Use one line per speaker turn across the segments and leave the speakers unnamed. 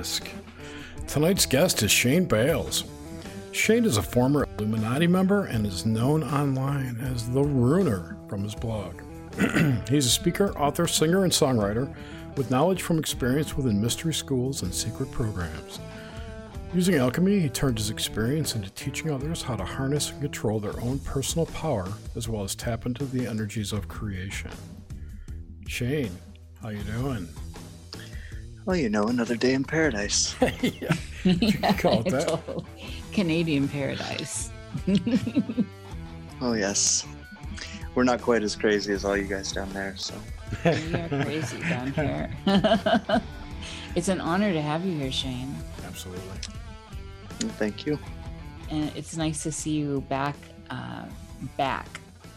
Obelisk. Tonight's guest is Shane Bales. Shane is a former Illuminati member and is known online as the Runer from his blog. He's a speaker, author, singer, and songwriter with knowledge from experience within mystery schools and secret programs. Using alchemy, he turned his experience into teaching others how to harness and control their own personal power as well as tap into the energies of creation. Shane, how you doing?
Well, you know, another day in paradise.
yeah, you can call it that.
Total Canadian paradise.
oh yes, we're not quite as crazy as all you guys down there. So
we are crazy down here. it's an honor to have you here, Shane.
Absolutely.
Thank you.
And it's nice to see you back. Uh, back.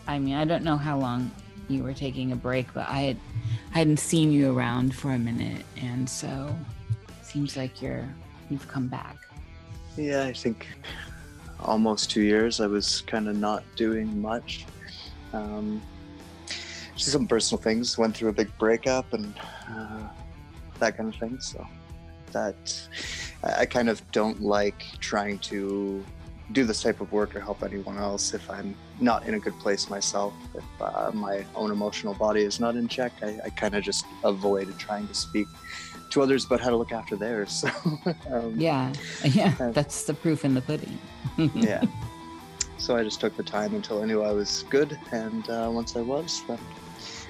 I mean, I don't know how long you were taking a break, but I had I hadn't seen you around for a minute, and so seems like you're you've come back.
Yeah, I think almost two years. I was kind of not doing much. Um, just some personal things. Went through a big breakup and uh, that kind of thing. So that I, I kind of don't like trying to do this type of work or help anyone else if I'm not in a good place myself. If uh, my own emotional body is not in check, I, I kind of just avoided trying to speak to others about how to look after theirs.
So, um, yeah, yeah, that's the proof in the pudding.
yeah. So I just took the time until I knew I was good, and uh, once I was, then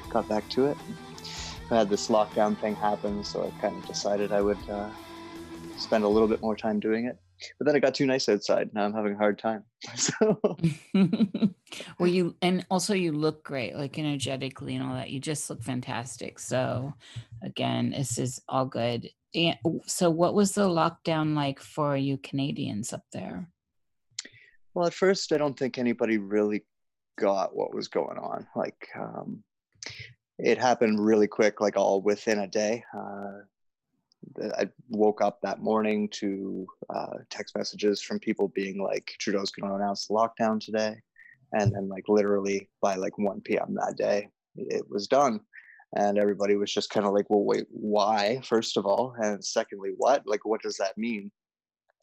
got back to it. I had this lockdown thing happen, so I kind of decided I would uh, spend a little bit more time doing it but then it got too nice outside. Now I'm having a hard time. So.
well, you and also you look great, like energetically and all that. You just look fantastic. So, again, this is all good. And so, what was the lockdown like for you Canadians up there?
Well, at first, I don't think anybody really got what was going on. Like, um, it happened really quick, like all within a day. Uh, I woke up that morning to uh, text messages from people being like, Trudeau's going to announce the lockdown today. And then, like, literally by like 1 p.m. that day, it was done. And everybody was just kind of like, well, wait, why, first of all? And secondly, what? Like, what does that mean?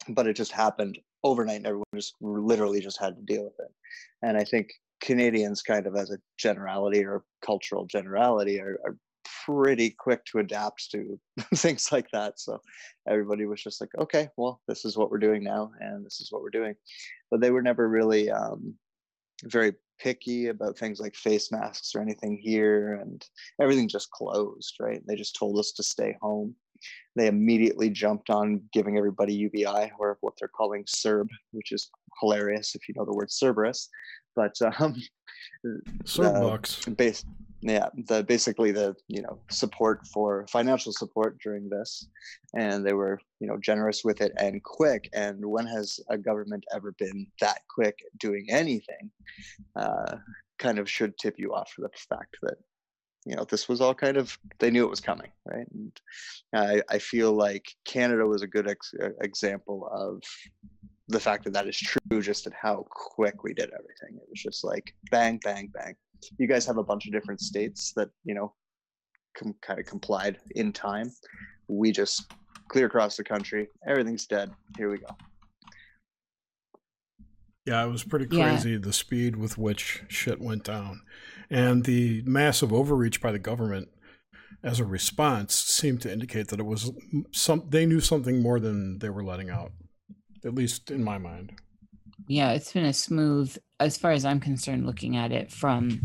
But it just happened overnight and everyone just literally just had to deal with it. And I think Canadians, kind of as a generality or cultural generality, are, are pretty quick to adapt to things like that. So everybody was just like, okay, well, this is what we're doing now, and this is what we're doing. But they were never really um, very picky about things like face masks or anything here, and everything just closed, right? They just told us to stay home. They immediately jumped on giving everybody UBI or what they're calling CERB, which is hilarious if you know the word Cerberus. But um. Based, yeah the basically the you know support for financial support during this and they were you know generous with it and quick and when has a government ever been that quick doing anything uh, kind of should tip you off for the fact that you know this was all kind of they knew it was coming right and i, I feel like canada was a good ex- uh, example of the fact that that is true just at how quick we did everything it was just like bang bang bang you guys have a bunch of different states that you know com- kind of complied in time we just clear across the country everything's dead here we go
yeah, it was pretty crazy yeah. the speed with which shit went down. And the massive overreach by the government as a response seemed to indicate that it was some they knew something more than they were letting out. At least in my mind.
Yeah, it's been a smooth, as far as I'm concerned, looking at it from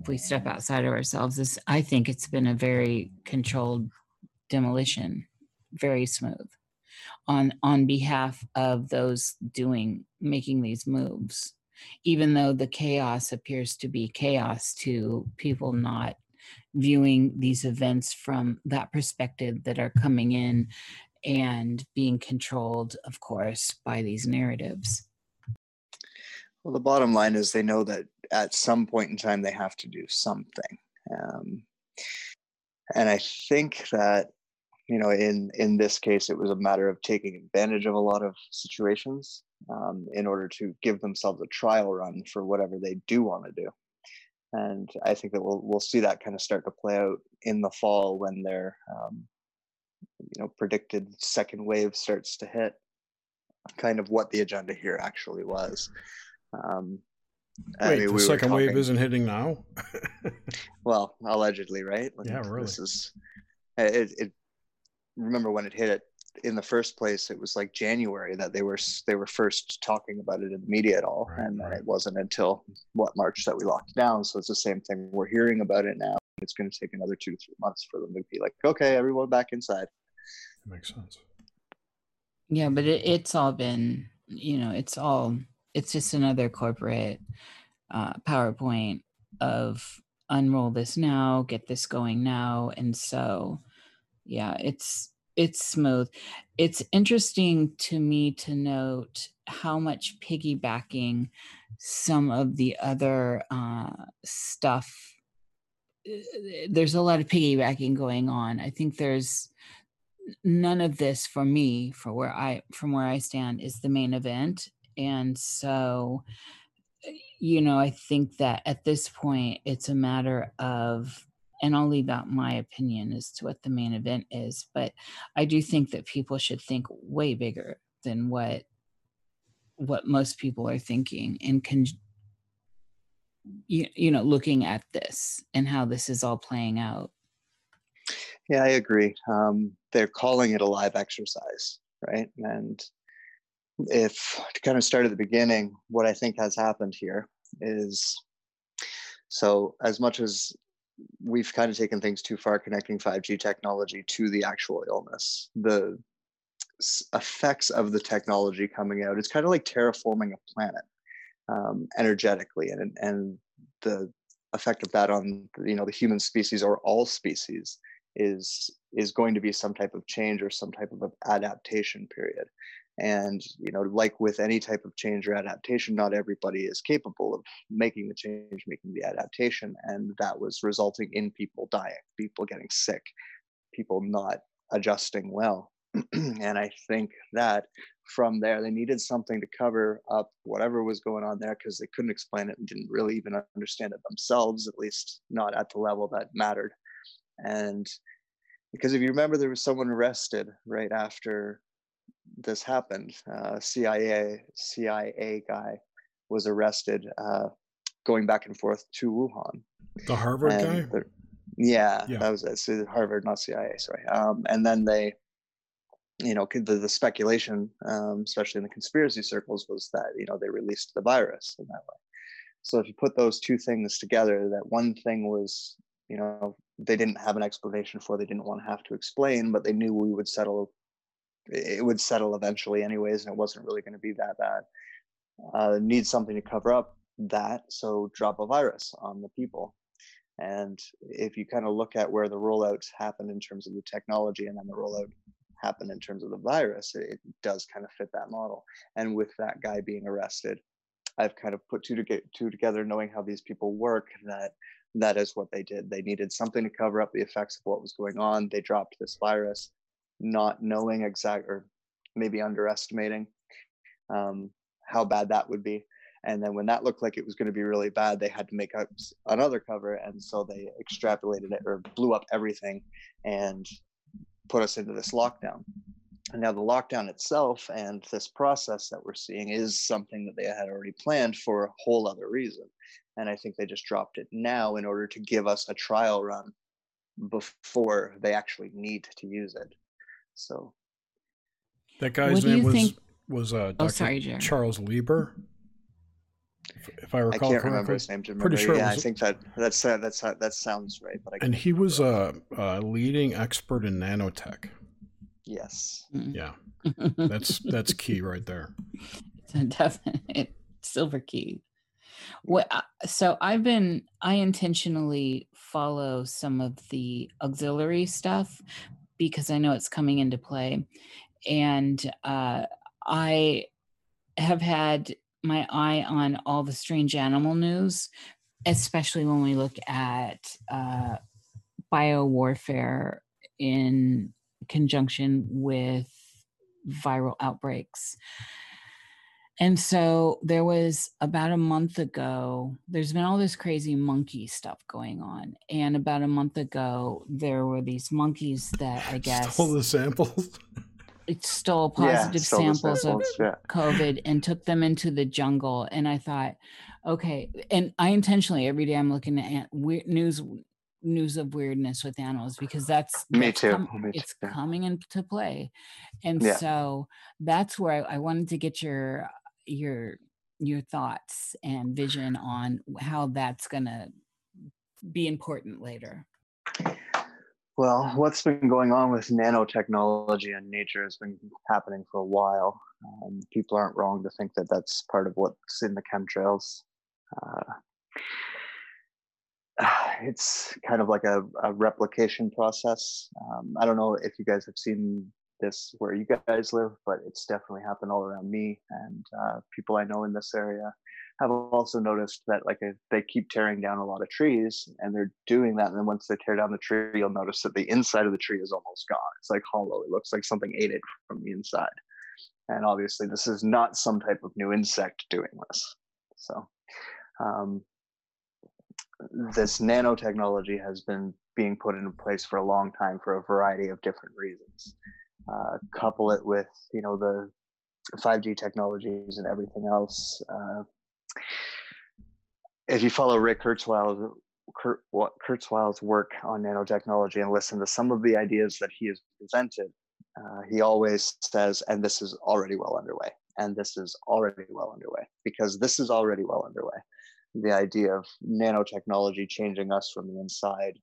if we step outside of ourselves, this I think it's been a very controlled demolition, very smooth. On on behalf of those doing making these moves even though the chaos appears to be chaos to people not viewing these events from that perspective that are coming in and being controlled of course by these narratives
well, the bottom line is they know that at some point in time they have to do something. Um, and I think that you know in in this case it was a matter of taking advantage of a lot of situations um, in order to give themselves a trial run for whatever they do want to do and I think that we'll we'll see that kind of start to play out in the fall when their um, you know predicted second wave starts to hit. Kind of what the agenda here actually was. Um,
Wait, I mean, the we second wave isn't hitting now.
well, allegedly, right?
Like, yeah, really.
This is it, it. Remember when it hit it in the first place? It was like January that they were they were first talking about it in the media at all, right, and then right. it wasn't until what March that we locked down. So it's the same thing. We're hearing about it now. It's going to take another two to three months for them to be like, okay, everyone back inside.
That makes sense.
Yeah, but it, it's all been, you know, it's all it's just another corporate uh, PowerPoint of unroll this now, get this going now, and so yeah, it's it's smooth. It's interesting to me to note how much piggybacking some of the other uh, stuff. There's a lot of piggybacking going on. I think there's none of this for me, for where I from where I stand, is the main event and so, you know, I think that at this point, it's a matter of, and I'll leave out my opinion as to what the main event is, but I do think that people should think way bigger than what what most people are thinking and can you, you know looking at this and how this is all playing out.
Yeah i agree. Um, they're calling it a live exercise right? And if to kind of start at the beginning, what I think has happened here is so as much as we've kind of taken things too far connecting 5G technology to the actual illness, the effects of the technology coming out, it's kind of like terraforming a planet um, energetically and, and the effect of that on you know the human species or all species is is going to be some type of change or some type of adaptation period. And you know like with any type of change or adaptation not everybody is capable of making the change making the adaptation and that was resulting in people dying people getting sick people not adjusting well. And i think that from there they needed something to cover up whatever was going on there because they couldn't explain it and didn't really even understand it themselves at least not at the level that mattered and because if you remember there was someone arrested right after this happened. Uh, CIA CIA guy was arrested uh, going back and forth to Wuhan.
The Harvard guy. The,
yeah, yeah, that was it. So Harvard, not CIA. Sorry. Um, and then they, you know, the, the speculation, um, especially in the conspiracy circles, was that you know they released the virus in that way. So if you put those two things together, that one thing was, you know, they didn't have an explanation for, they didn't want to have to explain, but they knew we would settle it would settle eventually anyways and it wasn't really going to be that bad uh, need something to cover up that so drop a virus on the people and if you kind of look at where the rollouts happen in terms of the technology and then the rollout happened in terms of the virus it, it does kind of fit that model. And with that guy being arrested i've kind of put two to two together knowing how these people work that that is what they did. They needed something to cover up the effects of what was going on. They dropped this virus not knowing exact or maybe underestimating um, how bad that would be. And then when that looked like it was going to be really bad, they had to make up another cover, and so they extrapolated it or blew up everything and put us into this lockdown. And now the lockdown itself and this process that we're seeing is something that they had already planned for a whole other reason. And I think they just dropped it now in order to give us a trial run before they actually need to use it. So
that guy's name was think... was uh, Dr. Oh, sorry, Charles Lieber. If, if I recall I can't
correctly. remember his name. Pretty sure. Yeah, was... I think that that's uh, that's uh, that sounds right. But I
and he was a, a, leading expert in nanotech.
Yes.
Mm.
Yeah, that's that's key right there.
It's a definite silver key. Well, uh, so I've been I intentionally follow some of the auxiliary stuff because I know it's coming into play. And uh, I have had my eye on all the strange animal news, especially when we look at uh, bio warfare in conjunction with viral outbreaks. And so there was about a month ago, there's been all this crazy monkey stuff going on. And about a month ago, there were these monkeys that I guess
stole the samples.
It stole positive yeah, stole samples, samples, of yeah. COVID and took them into the jungle. And I thought, okay. And I intentionally every day I'm looking at weird news news of weirdness with animals because that's,
me too.
Com-
me
it's
too.
coming into play. And yeah. so that's where I, I wanted to get your your your thoughts and vision on how that's going to be important later
well what's been going on with nanotechnology and nature has been happening for a while. Um, people aren't wrong to think that that's part of what's in the chemtrails. Uh, it's kind of like a, a replication process. Um, i don't know if you guys have seen this where you guys live, but it's definitely happened all around me and uh, people I know in this area have also noticed that like if they keep tearing down a lot of trees and they're doing that and then once they tear down the tree you'll notice that the inside of the tree is almost gone. It's like hollow. It looks like something ate it from the inside. And obviously this is not some type of new insect doing this. So um, this nanotechnology has been being put into place for a long time for a variety of different reasons. Uh, couple it with you know the 5G technologies and everything else. Uh, if you follow Rick Kurzweil, Kurt, Kurzweil's work on nanotechnology and listen to some of the ideas that he has presented, uh, he always says, and this is already well underway, and this is already well underway, because this is already well underway. The idea of nanotechnology changing us from the inside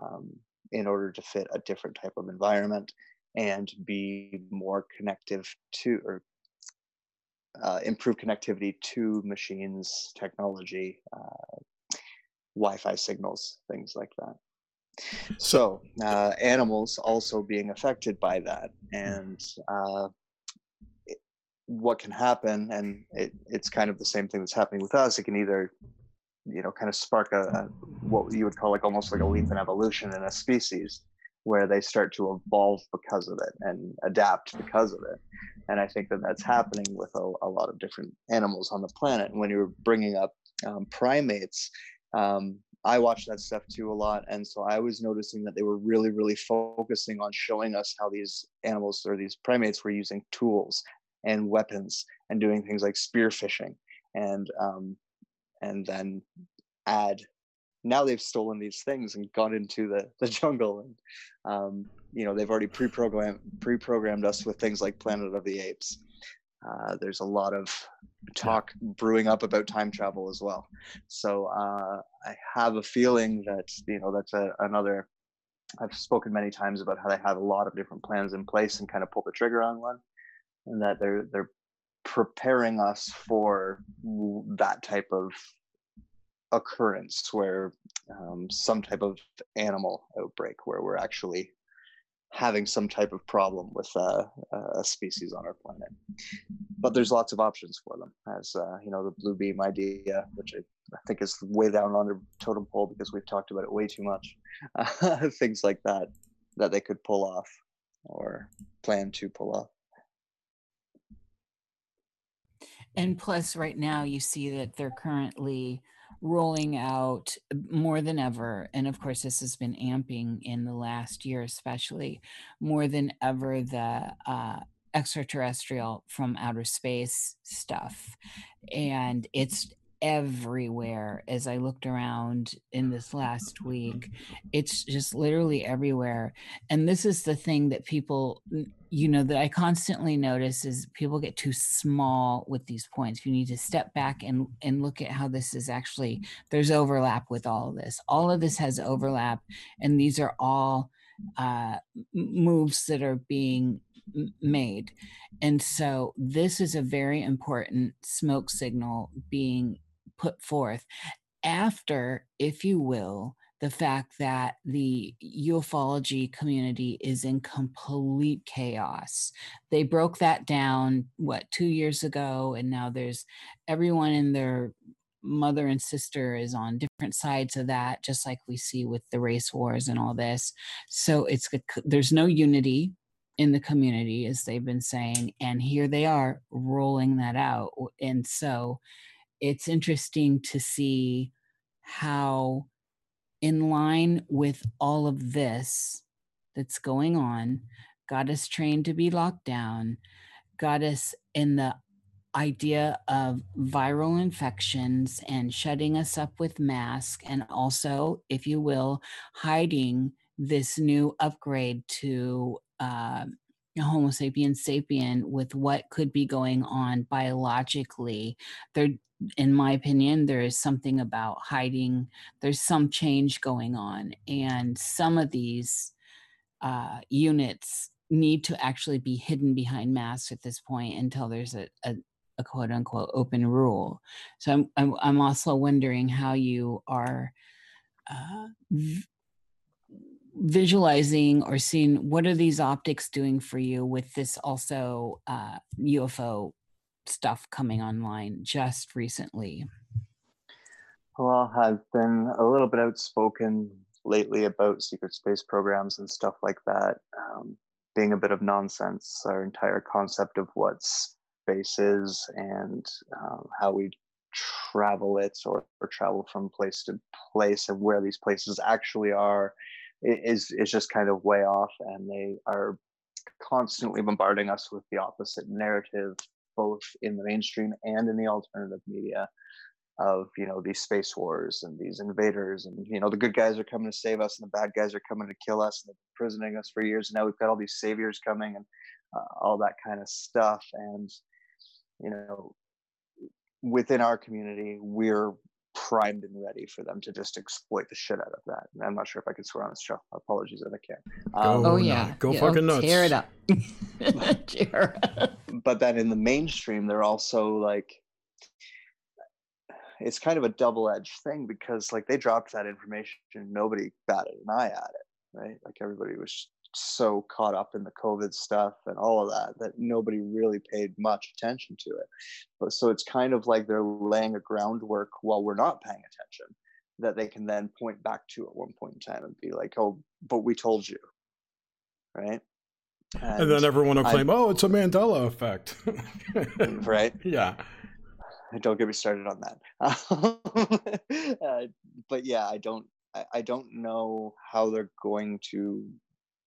um, in order to fit a different type of environment and be more connective to or uh, improve connectivity to machines, technology, uh, Wi-Fi signals, things like that. So uh, animals also being affected by that, and uh, it, what can happen, and it, it's kind of the same thing that's happening with us. It can either, you know, kind of spark a, a what you would call like almost like a leap in evolution in a species, where they start to evolve because of it and adapt because of it. And I think that that's happening with a, a lot of different animals on the planet. And when you were bringing up um, primates, um, I watched that stuff too a lot. And so I was noticing that they were really, really focusing on showing us how these animals or these primates were using tools and weapons and doing things like spearfishing and um, and then add now they've stolen these things and gone into the, the jungle and um, you know they've already pre-programmed pre-programmed us with things like planet of the apes. Uh, there's a lot of talk brewing up about time travel as well. So uh, i have a feeling that you know that's a, another i've spoken many times about how they have a lot of different plans in place and kind of pull the trigger on one and that they're they're preparing us for that type of occurrence where um, some type of animal outbreak where we're actually having some type of problem with uh, a species on our planet. But there's lots of options for them, as uh, you know, the blue beam idea, which I, I, think is way down on the totem pole because we've talked about it way too much. Uh, things like that that they could pull off or plan to pull off.
And plus, right now, you see that they're currently rolling out more than ever. And of course, this has been amping in the last year, especially more than ever the uh, extraterrestrial from outer space stuff. And it's everywhere as I looked around in this last week. It's just literally everywhere. And this is the thing that people, you know, that I constantly notice is people get too small with these points. You need to step back and and look at how this is actually there's overlap with all of this. All of this has overlap, and these are all uh, moves that are being made. And so this is a very important smoke signal being put forth after, if you will, the fact that the ufology community is in complete chaos. They broke that down, what, two years ago, and now there's everyone in their mother and sister is on different sides of that, just like we see with the race wars and all this. So it's there's no unity in the community, as they've been saying, and here they are rolling that out. And so it's interesting to see how, in line with all of this that's going on, got us trained to be locked down, got us in the idea of viral infections and shutting us up with masks, and also, if you will, hiding this new upgrade to uh, Homo sapiens sapien with what could be going on biologically. There, in my opinion, there is something about hiding. There's some change going on, and some of these uh, units need to actually be hidden behind masks at this point until there's a, a, a quote unquote open rule. So I'm, I'm, I'm also wondering how you are uh, v- visualizing or seeing what are these optics doing for you with this also uh, UFO stuff coming online just recently?
Well, I've been a little bit outspoken lately about secret space programs and stuff like that um, being a bit of nonsense. Our entire concept of what space is and um, how we travel it or, or travel from place to place and where these places actually are is is just kind of way off and they are constantly bombarding us with the opposite narrative both in the mainstream and in the alternative media of you know these space wars and these invaders and you know the good guys are coming to save us and the bad guys are coming to kill us and imprisoning us for years. And now we've got all these saviors coming and uh, all that kind of stuff. And you know within our community we're primed and ready for them to just exploit the shit out of that. And I'm not sure if I can swear on this show. Apologies if I can.
Um, oh yeah,
go
yeah,
fucking nuts.
Tear it up.
but then in the mainstream, they're also like, it's kind of a double-edged thing because like they dropped that information, nobody batted an eye at it, right? Like everybody was so caught up in the COVID stuff and all of that that nobody really paid much attention to it. But so it's kind of like they're laying a groundwork while we're not paying attention that they can then point back to at one point in time and be like, oh, but we told you. Right.
And, and then everyone will claim, I, oh, it's a Mandela effect.
right.
Yeah.
Don't get me started on that. uh, but yeah, I don't I, I don't know how they're going to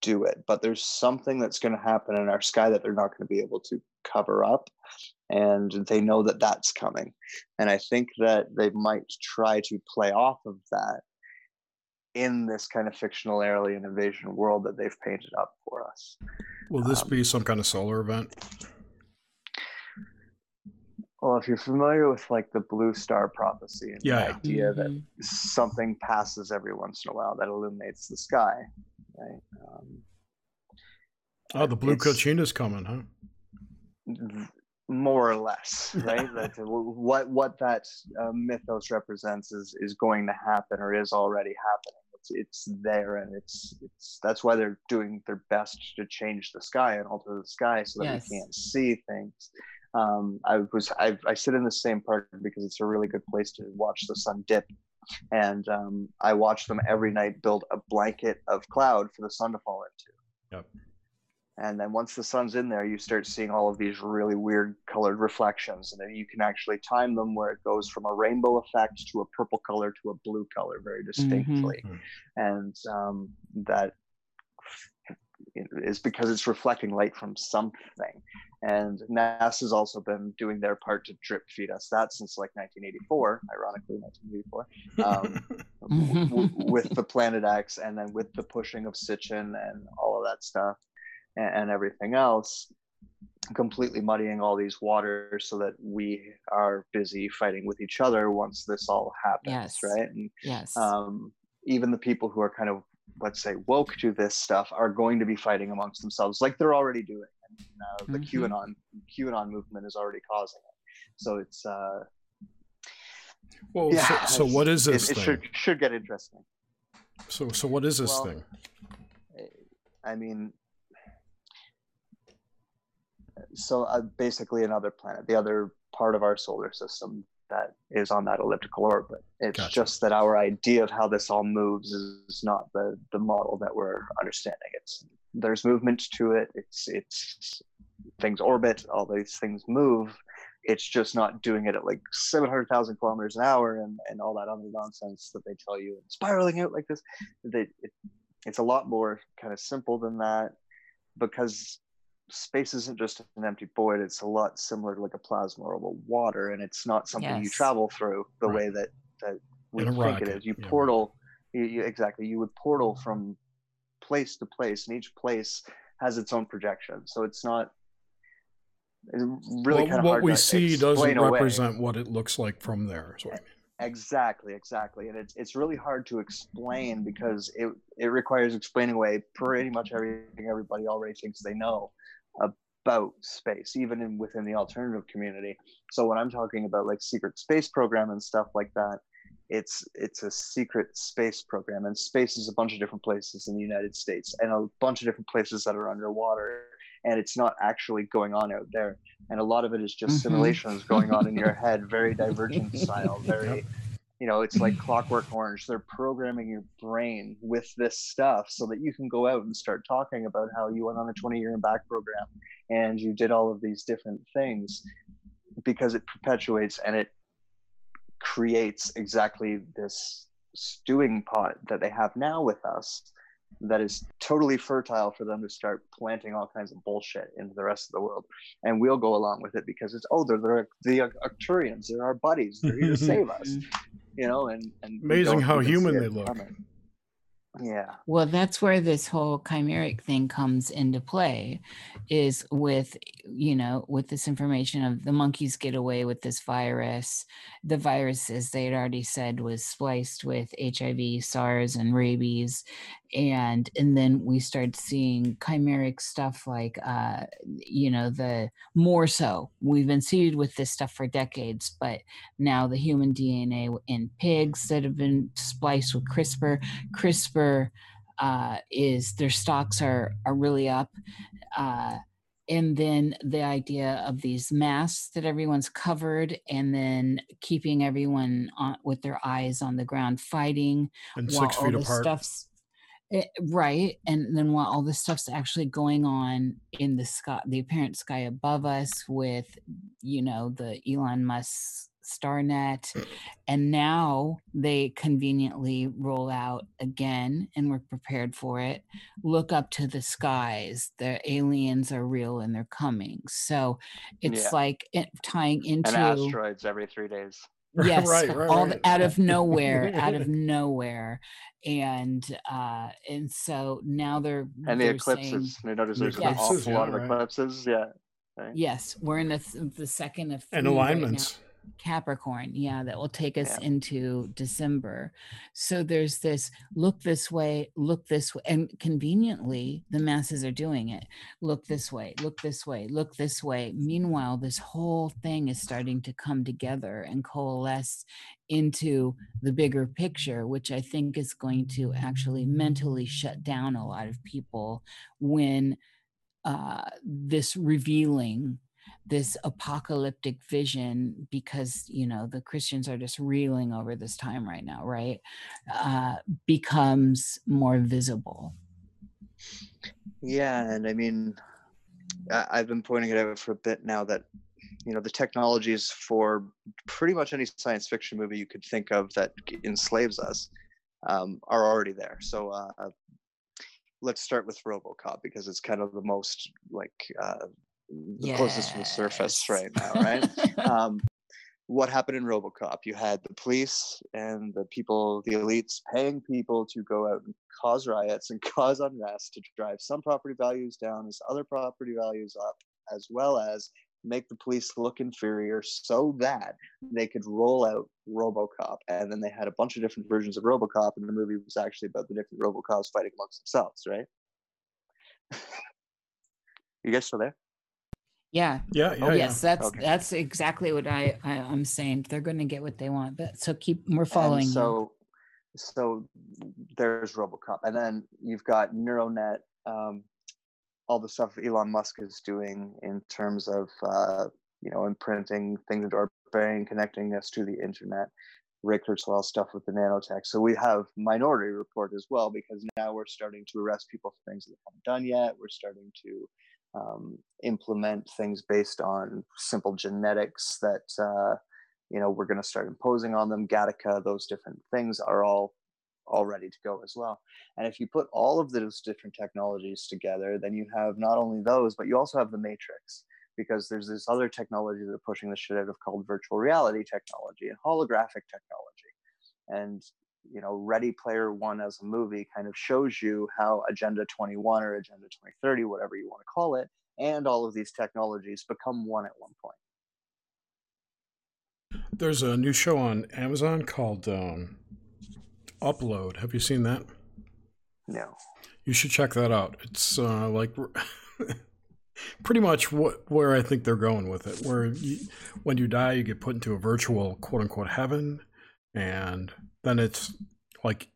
do it but there's something that's going to happen in our sky that they're not going to be able to cover up and they know that that's coming and i think that they might try to play off of that in this kind of fictional alien invasion world that they've painted up for us
will this um, be some kind of solar event
well if you're familiar with like the blue star prophecy and
yeah.
the idea
mm-hmm.
that something passes every once in a while that illuminates the sky right? Um,
oh, the blue is coming, huh?
More or less, right? that what what that uh, mythos represents is is going to happen or is already happening. It's it's there, and it's it's that's why they're doing their best to change the sky and alter the sky so that yes. we can't see things. Um, I was I, I sit in the same park because it's a really good place to watch the sun dip and um, I watch them every night build a blanket of cloud for the sun to fall into.
Yep.
And then once the sun's in there, you start seeing all of these really weird colored reflections, and then you can actually time them where it goes from a rainbow effect to a purple color to a blue color very distinctly, mm-hmm. and um, that is because it's reflecting light from something. And NASA's also been doing their part to drip feed us that since like 1984, ironically 1984, um, w- with the Planet X and then with the pushing of Sitchin and all of that stuff and, and everything else, completely muddying all these waters so that we are busy fighting with each other once this all happens,
yes.
right? And,
yes.
Um, even the people who are kind of let's say woke to this stuff are going to be fighting amongst themselves like they're already doing uh, the mm-hmm. qanon qanon movement is already causing it so it's uh
well yeah, so, so what is this
it, it should, should get interesting
so so what is this well, thing
i mean so uh, basically another planet the other part of our solar system that is on that elliptical orbit. It's gotcha. just that our idea of how this all moves is not the the model that we're understanding. It's there's movement to it. It's it's things orbit, all these things move. It's just not doing it at like 700,000 kilometers an hour and, and all that other nonsense that they tell you, and spiraling out like this. They, it, it's a lot more kind of simple than that because space isn't just an empty void. It's a lot similar to like a plasma or a water, and it's not something yes. you travel through the right. way that, that we think rocket. it is. You yeah. portal, you, you, exactly, you would portal from place to place, and each place has its own projection. So it's not it's really well, kind of
what we see doesn't represent what it looks like from there. Is what I mean.
Exactly, exactly, and it's it's really hard to explain because it it requires explaining away pretty much everything everybody already thinks they know about space, even in within the alternative community. So when I'm talking about like secret space program and stuff like that, it's it's a secret space program, and space is a bunch of different places in the United States and a bunch of different places that are underwater and it's not actually going on out there. And a lot of it is just mm-hmm. simulations going on in your head, very divergent style, very, you know, it's like Clockwork Orange. They're programming your brain with this stuff so that you can go out and start talking about how you went on a 20 year and back program and you did all of these different things because it perpetuates and it creates exactly this stewing pot that they have now with us that is totally fertile for them to start planting all kinds of bullshit into the rest of the world. And we'll go along with it because it's, oh, they're, they're the Arcturians, they're our buddies, they're here to save us, you know, and, and
amazing how human they look. Coming.
Yeah.
Well, that's where this whole chimeric thing comes into play is with, you know, with this information of the monkeys get away with this virus. The virus, as they had already said, was spliced with HIV, SARS, and rabies and and then we started seeing chimeric stuff like uh you know the more so we've been seeded with this stuff for decades but now the human dna in pigs that have been spliced with crispr crispr uh, is their stocks are are really up uh, and then the idea of these masks that everyone's covered and then keeping everyone on, with their eyes on the ground fighting
and six feet apart. stuff's
it, eh, right. And then while all this stuff's actually going on in the sky, the apparent sky above us with, you know, the Elon Musk Starnet. And now they conveniently roll out again, and we're prepared for it. Look up to the skies. The aliens are real and they're coming. So it's yeah. like it, tying into and
asteroids every three days.
Yes, right, right, all right. out of nowhere, out of nowhere, and uh, and so now they're
and
the
they're eclipses. Saying, notice there's yes. an awful lot of eclipses. Yeah.
Yes, we're in the the second of
and alignments.
Capricorn, yeah, that will take us yeah. into December. So there's this look this way, look this way, and conveniently the masses are doing it. Look this way, look this way, look this way. Meanwhile, this whole thing is starting to come together and coalesce into the bigger picture, which I think is going to actually mentally shut down a lot of people when uh, this revealing this apocalyptic vision because you know the christians are just reeling over this time right now right uh, becomes more visible.
Yeah and i mean i've been pointing it out for a bit now that you know the technologies for pretty much any science fiction movie you could think of that enslaves us um, are already there. So uh, let's start with robocop because it's kind of the most like uh, the yes. closest to the surface right now, right? um, what happened in RoboCop? You had the police and the people, the elites, paying people to go out and cause riots and cause unrest to drive some property values down as other property values up, as well as make the police look inferior so that they could roll out RoboCop. And then they had a bunch of different versions of RoboCop, and the movie was actually about the different RoboCops fighting amongst themselves, right? you guys still there?
Yeah.
Yeah. yeah
oh, yes, that's okay. that's exactly what I, I am saying. They're going to get what they want. But so keep we're following.
And so, you. so there's RoboCop, and then you've got NeuroNet. Um, all the stuff Elon Musk is doing in terms of uh, you know imprinting things into our brain, connecting us to the internet. Ray Kurzweil stuff with the nanotech. So we have Minority Report as well because now we're starting to arrest people for things that haven't done yet. We're starting to um, implement things based on simple genetics that uh, you know we're going to start imposing on them. Gattaca, those different things are all all ready to go as well. And if you put all of those different technologies together, then you have not only those, but you also have the matrix because there's this other technology that are pushing the shit out of called virtual reality technology and holographic technology. And you know, Ready Player One as a movie kind of shows you how Agenda 21 or Agenda 2030, whatever you want to call it, and all of these technologies become one at one point.
There's a new show on Amazon called um, Upload. Have you seen that?
No.
You should check that out. It's uh, like pretty much what where I think they're going with it. Where you, when you die, you get put into a virtual quote unquote heaven, and then it's like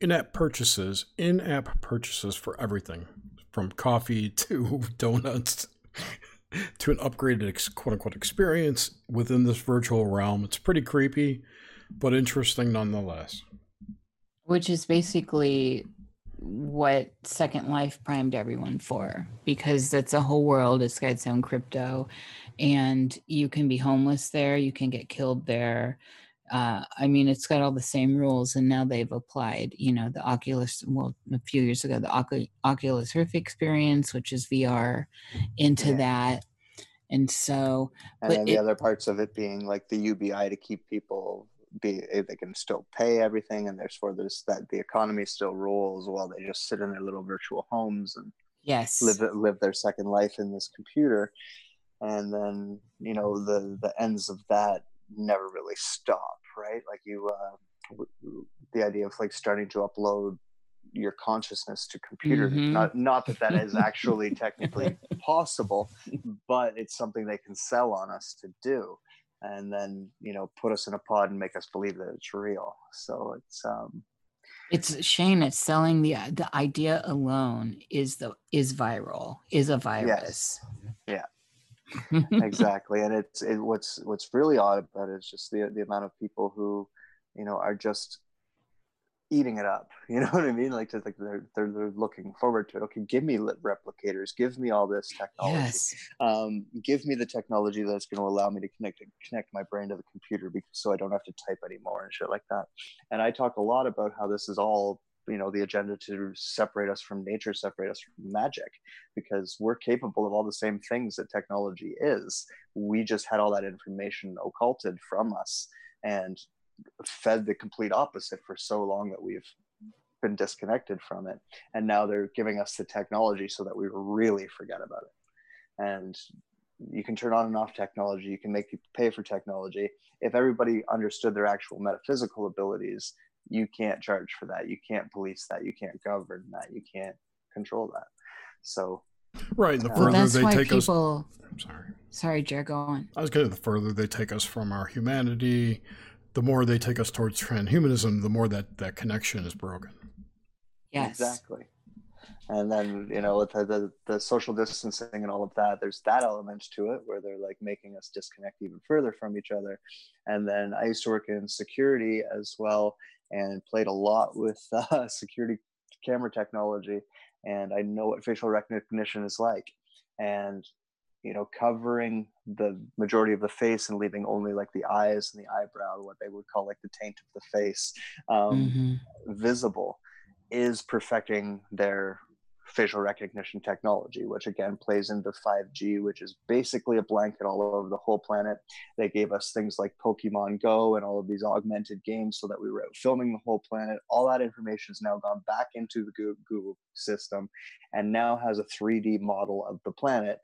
in-app purchases, in-app purchases for everything, from coffee to donuts to an upgraded quote unquote experience within this virtual realm. It's pretty creepy, but interesting nonetheless.
Which is basically what Second Life primed everyone for because it's a whole world. It's got its own crypto, and you can be homeless there. You can get killed there. Uh, I mean, it's got all the same rules, and now they've applied. You know, the Oculus. Well, a few years ago, the Oculus Rift experience, which is VR, into yeah. that. And so,
and then the it, other parts of it being like the UBI to keep people be eh, they can still pay everything and therefore there's that the economy still rules while they just sit in their little virtual homes and
yes
live live their second life in this computer and then you know the the ends of that never really stop right? Like you uh the idea of like starting to upload your consciousness to computer. Mm-hmm. not not that that is actually technically possible but it's something they can sell on us to do and then you know put us in a pod and make us believe that it's real. So it's um
it's Shane it's selling the the idea alone is the is viral is a virus.
Yes. yeah exactly and it's it, what's what's really odd about it is just the the amount of people who you know are just eating it up. You know what I mean? Like, like they're, they're, they're looking forward to it. Okay, give me replicators. Give me all this technology. Yes. Um, give me the technology that's going to allow me to connect connect my brain to the computer, because, so I don't have to type anymore and shit like that. And I talk a lot about how this is all you know the agenda to separate us from nature separate us from magic because we're capable of all the same things that technology is. We just had all that information occulted from us and fed the complete opposite for so long that we've been disconnected from it. And now they're giving us the technology so that we really forget about it. And you can turn on and off technology. You can make people pay for technology. If everybody understood their actual metaphysical abilities you can't charge for that. You can't police that. You can't govern that. You can't control that. So
right the uh, further well, they take people,
us I'm sorry. Sorry Jared, go on.
I was going to the further they take us from our humanity the more they take us towards transhumanism, the more that that connection is broken.
Yes,
exactly. And then you know with the, the, the social distancing and all of that, there's that element to it where they're like making us disconnect even further from each other. And then I used to work in security as well and played a lot with uh, security camera technology, and I know what facial recognition is like. And you know, covering the majority of the face and leaving only like the eyes and the eyebrow, what they would call like the taint of the face, um, mm-hmm. visible, is perfecting their facial recognition technology, which again plays into 5G, which is basically a blanket all over the whole planet. They gave us things like Pokemon Go and all of these augmented games so that we were filming the whole planet. All that information has now gone back into the Google system and now has a 3D model of the planet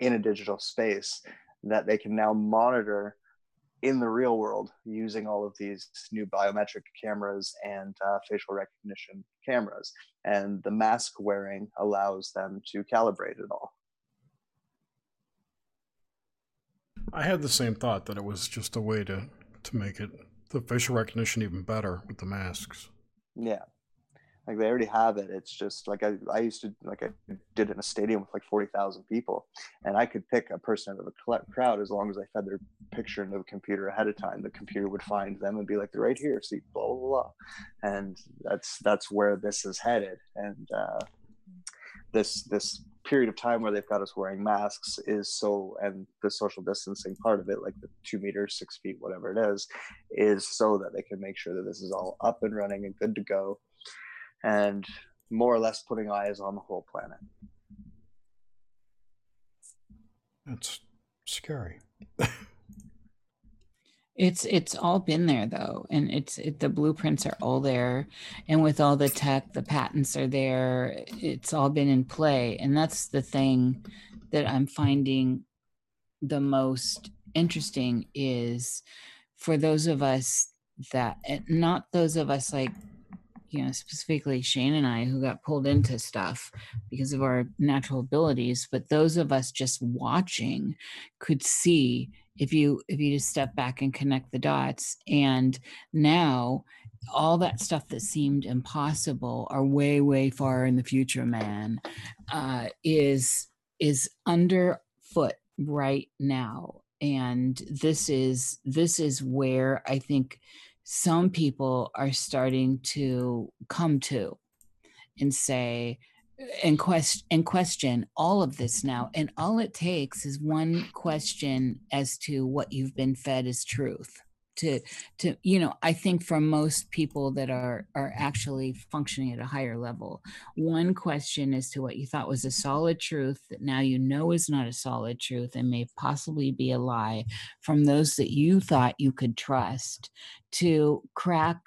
in a digital space that they can now monitor in the real world using all of these new biometric cameras and uh, facial recognition cameras. And the mask wearing allows them to calibrate it all.
I had the same thought that it was just a way to, to make it the facial recognition even better with the masks.
Yeah. Like they already have it. It's just like i, I used to like i did in a stadium with like 40000 people and i could pick a person out of a crowd as long as i fed their picture into the computer ahead of time. The computer would find them and be like they're right here see blah blah blah. And that's that's where this is headed. And uh, this this period of time where they've got us wearing masks is so and the social distancing part of it like the two meters six feet whatever it is is so that they can make sure that this is all up and running and good to go and more or less putting eyes on the whole planet
that's scary
It's it's all been there though, and it's it, the blueprints are all there, and with all the tech, the patents are there. It's all been in play, and that's the thing that I'm finding the most interesting is for those of us that eh, not those of us like you know specifically shane and i who got pulled into stuff because of our natural abilities but those of us just watching could see if you if you just step back and connect the dots. And now all that stuff that seemed impossible are way way far in the future man uh, is is underfoot right now. And this is this is where i think some people are starting to come to and say and question and question all of this now and all it takes is one question as to what you've been fed as truth to to you know i think for most people that are are actually functioning at a higher level one question as to what you thought was a solid truth that now you know is not a solid truth and may possibly be a lie from those that you thought you could trust to crack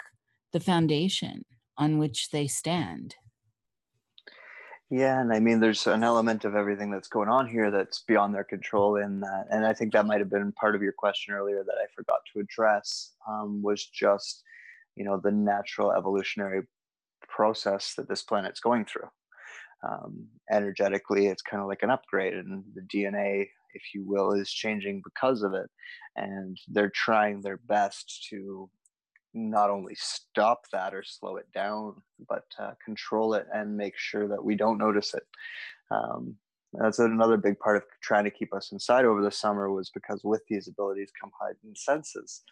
the foundation on which they stand
yeah, and I mean, there's an element of everything that's going on here that's beyond their control. In that, and I think that might have been part of your question earlier that I forgot to address um, was just, you know, the natural evolutionary process that this planet's going through. Um, energetically, it's kind of like an upgrade, and the DNA, if you will, is changing because of it. And they're trying their best to not only stop that or slow it down, but uh, control it and make sure that we don't notice it. Um, that's another big part of trying to keep us inside over the summer was because with these abilities come heightened senses.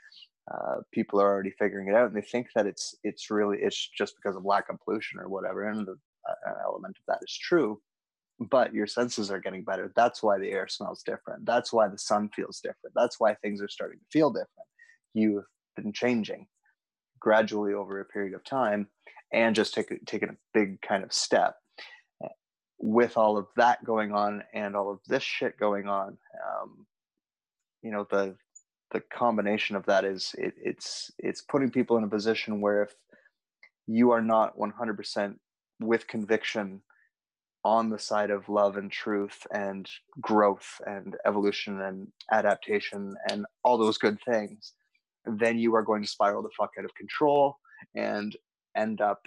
Uh, people are already figuring it out and they think that it's it's really it's just because of lack of pollution or whatever and the, uh, element of that is true but your senses are getting better. That's why the air smells different. That's why the sun feels different. That's why things are starting to feel different. You've been changing gradually over a period of time and just take, taking a big kind of step. With all of that going on and all of this shit going on um, you know the the combination of that is it, it's it's putting people in a position where if you are not 100% with conviction on the side of love and truth and growth and evolution and adaptation and all those good things then you are going to spiral the fuck out of control and end up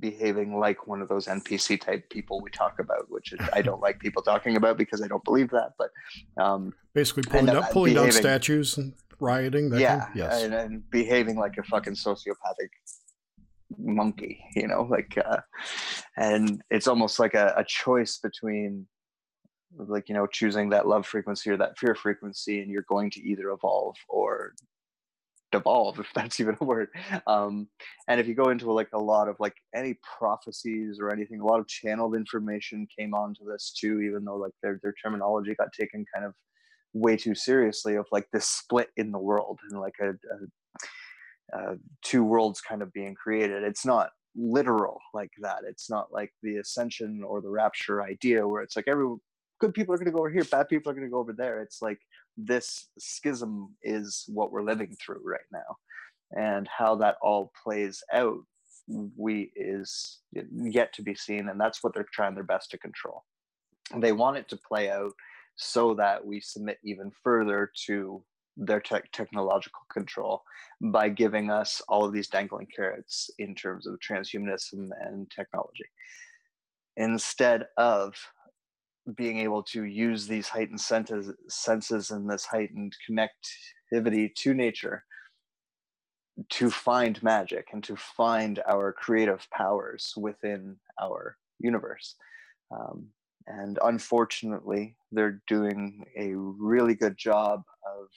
behaving like one of those NPC type people we talk about, which is, I don't like people talking about because I don't believe that. But um,
basically, pulling up, pulling behaving, down statues and rioting.
yeah,
kind yes,
and, and, behaving like a fucking sociopathic monkey. You know, like, uh, and it's almost like a, a choice between like you know choosing that love frequency or that fear frequency and you're going to either evolve or devolve if that's even a word. Um, and if you go into like a lot of like any prophecies or anything a lot of channeled information came onto this too even though like their, their terminology got taken kind of way too seriously of like this split in the world and like a, a, a two worlds kind of being created. It's not literal like that. It's not like the ascension or the rapture idea where it's like every good people are going to go over here bad people are going to go over there. It's like this schism is what we're living through right now. And how that all plays out we is yet to be seen and that's what they're trying their best to control. They want it to play out so that we submit even further to their te- technological control by giving us all of these dangling carrots in terms of transhumanism and technology. Instead of being able to use these heightened senses, senses and this heightened connectivity to nature to find magic and to find our creative powers within our universe. Um, and unfortunately, they're doing a really good job of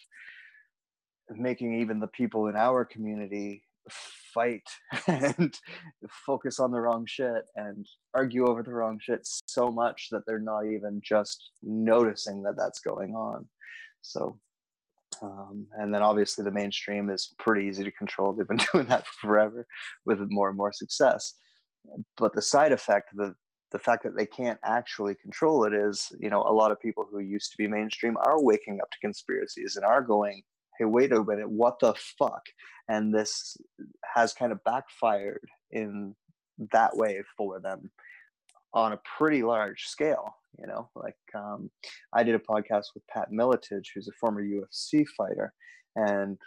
making even the people in our community fight and focus on the wrong shit and argue over the wrong shit so much that they're not even just noticing that that's going on. So, um, and then obviously the mainstream is pretty easy to control. They've been doing that forever with more and more success. But the side effect, the the fact that they can't actually control it is, you know, a lot of people who used to be mainstream are waking up to conspiracies and are going, hey, wait a minute, what the fuck? And this has kind of backfired in that way for them on a pretty large scale. You know, like um, I did a podcast with Pat Miletich, who's a former UFC fighter, and